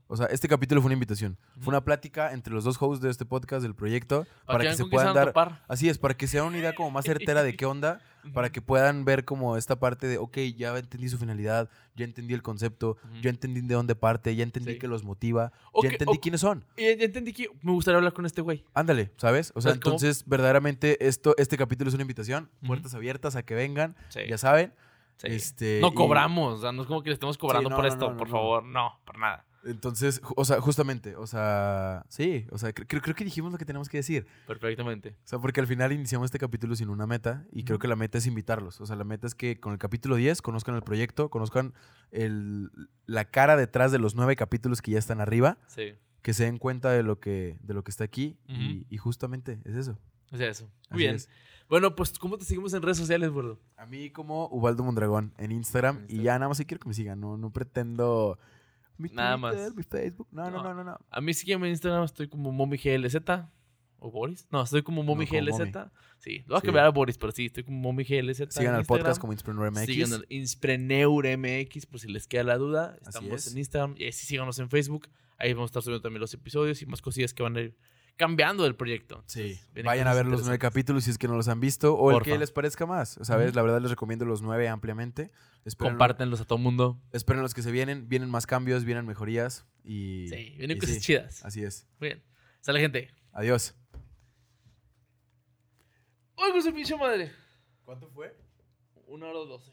O sea, este capítulo fue una invitación. Fue una plática entre los dos hosts de este podcast, del proyecto, para, que, se puedan dar... topar. Así es, para que sea una idea como más certera de qué onda, para que puedan ver como esta parte de, ok, ya entendí su finalidad, ya entendí el concepto, ya entendí de dónde parte, ya entendí Sí. que los motiva, ya entendí quiénes son. Ya entendí que me gustaría hablar con este güey. Ándale, ¿sabes? O sea, entonces, verdaderamente, esto, este capítulo es una invitación, puertas abiertas a que vengan, Sí. ya saben. Sí. Este, no y- cobramos, o sea, no es como que le estemos cobrando no, por no, esto, no, por favor. No, por nada. Entonces, o sea, justamente, o sea, sí, o sea, cre- creo, creo que dijimos lo que tenemos que decir. Perfectamente. O sea, porque al final iniciamos este capítulo sin una meta y creo que la meta es invitarlos. O sea, la meta es que con el capítulo 10 conozcan el proyecto, conozcan el, la cara detrás de los nueve capítulos que ya están arriba, Sí. que se den cuenta de lo que, de lo que está aquí y justamente es eso. O sea, eso. Así Muy bien. es. Bueno, pues, ¿cómo te seguimos en redes sociales, gordo? A mí como Ubaldo Mondragón en Instagram, y ya nada más si quiero que me sigan, no, no pretendo mi Nada Twitter, más. mi Facebook, no, no, No. no, no, no. A mí sígueme en Instagram, estoy como MomiGLZ. ¿O Boris? No, estoy como MomiGLZ. Sí, lo voy a Sí. cambiar a Boris, pero sí, estoy como MomiGLZ. Sigan al podcast como Inspreneur MX. Sigan al Inspreneur MX por si les queda la duda. Estamos es. en Instagram y así síganos en Facebook. Ahí vamos a estar subiendo también los episodios y más cosillas que van a ir cambiando del proyecto. Sí, Entonces, vayan a ver los nueve capítulos si es que no los han visto o el que les parezca más. ¿Sabes? Ujú. La verdad les recomiendo los nueve ampliamente. Esperen, Compártenlos a todo mundo. esperen los que se vienen. Vienen más cambios, vienen mejorías y... Sí, vienen y cosas sí, chidas. Así es. Muy bien. Sale, gente. Adiós. ¡Oiga su pinche madre! ¿Cuánto fue? Una hora doce.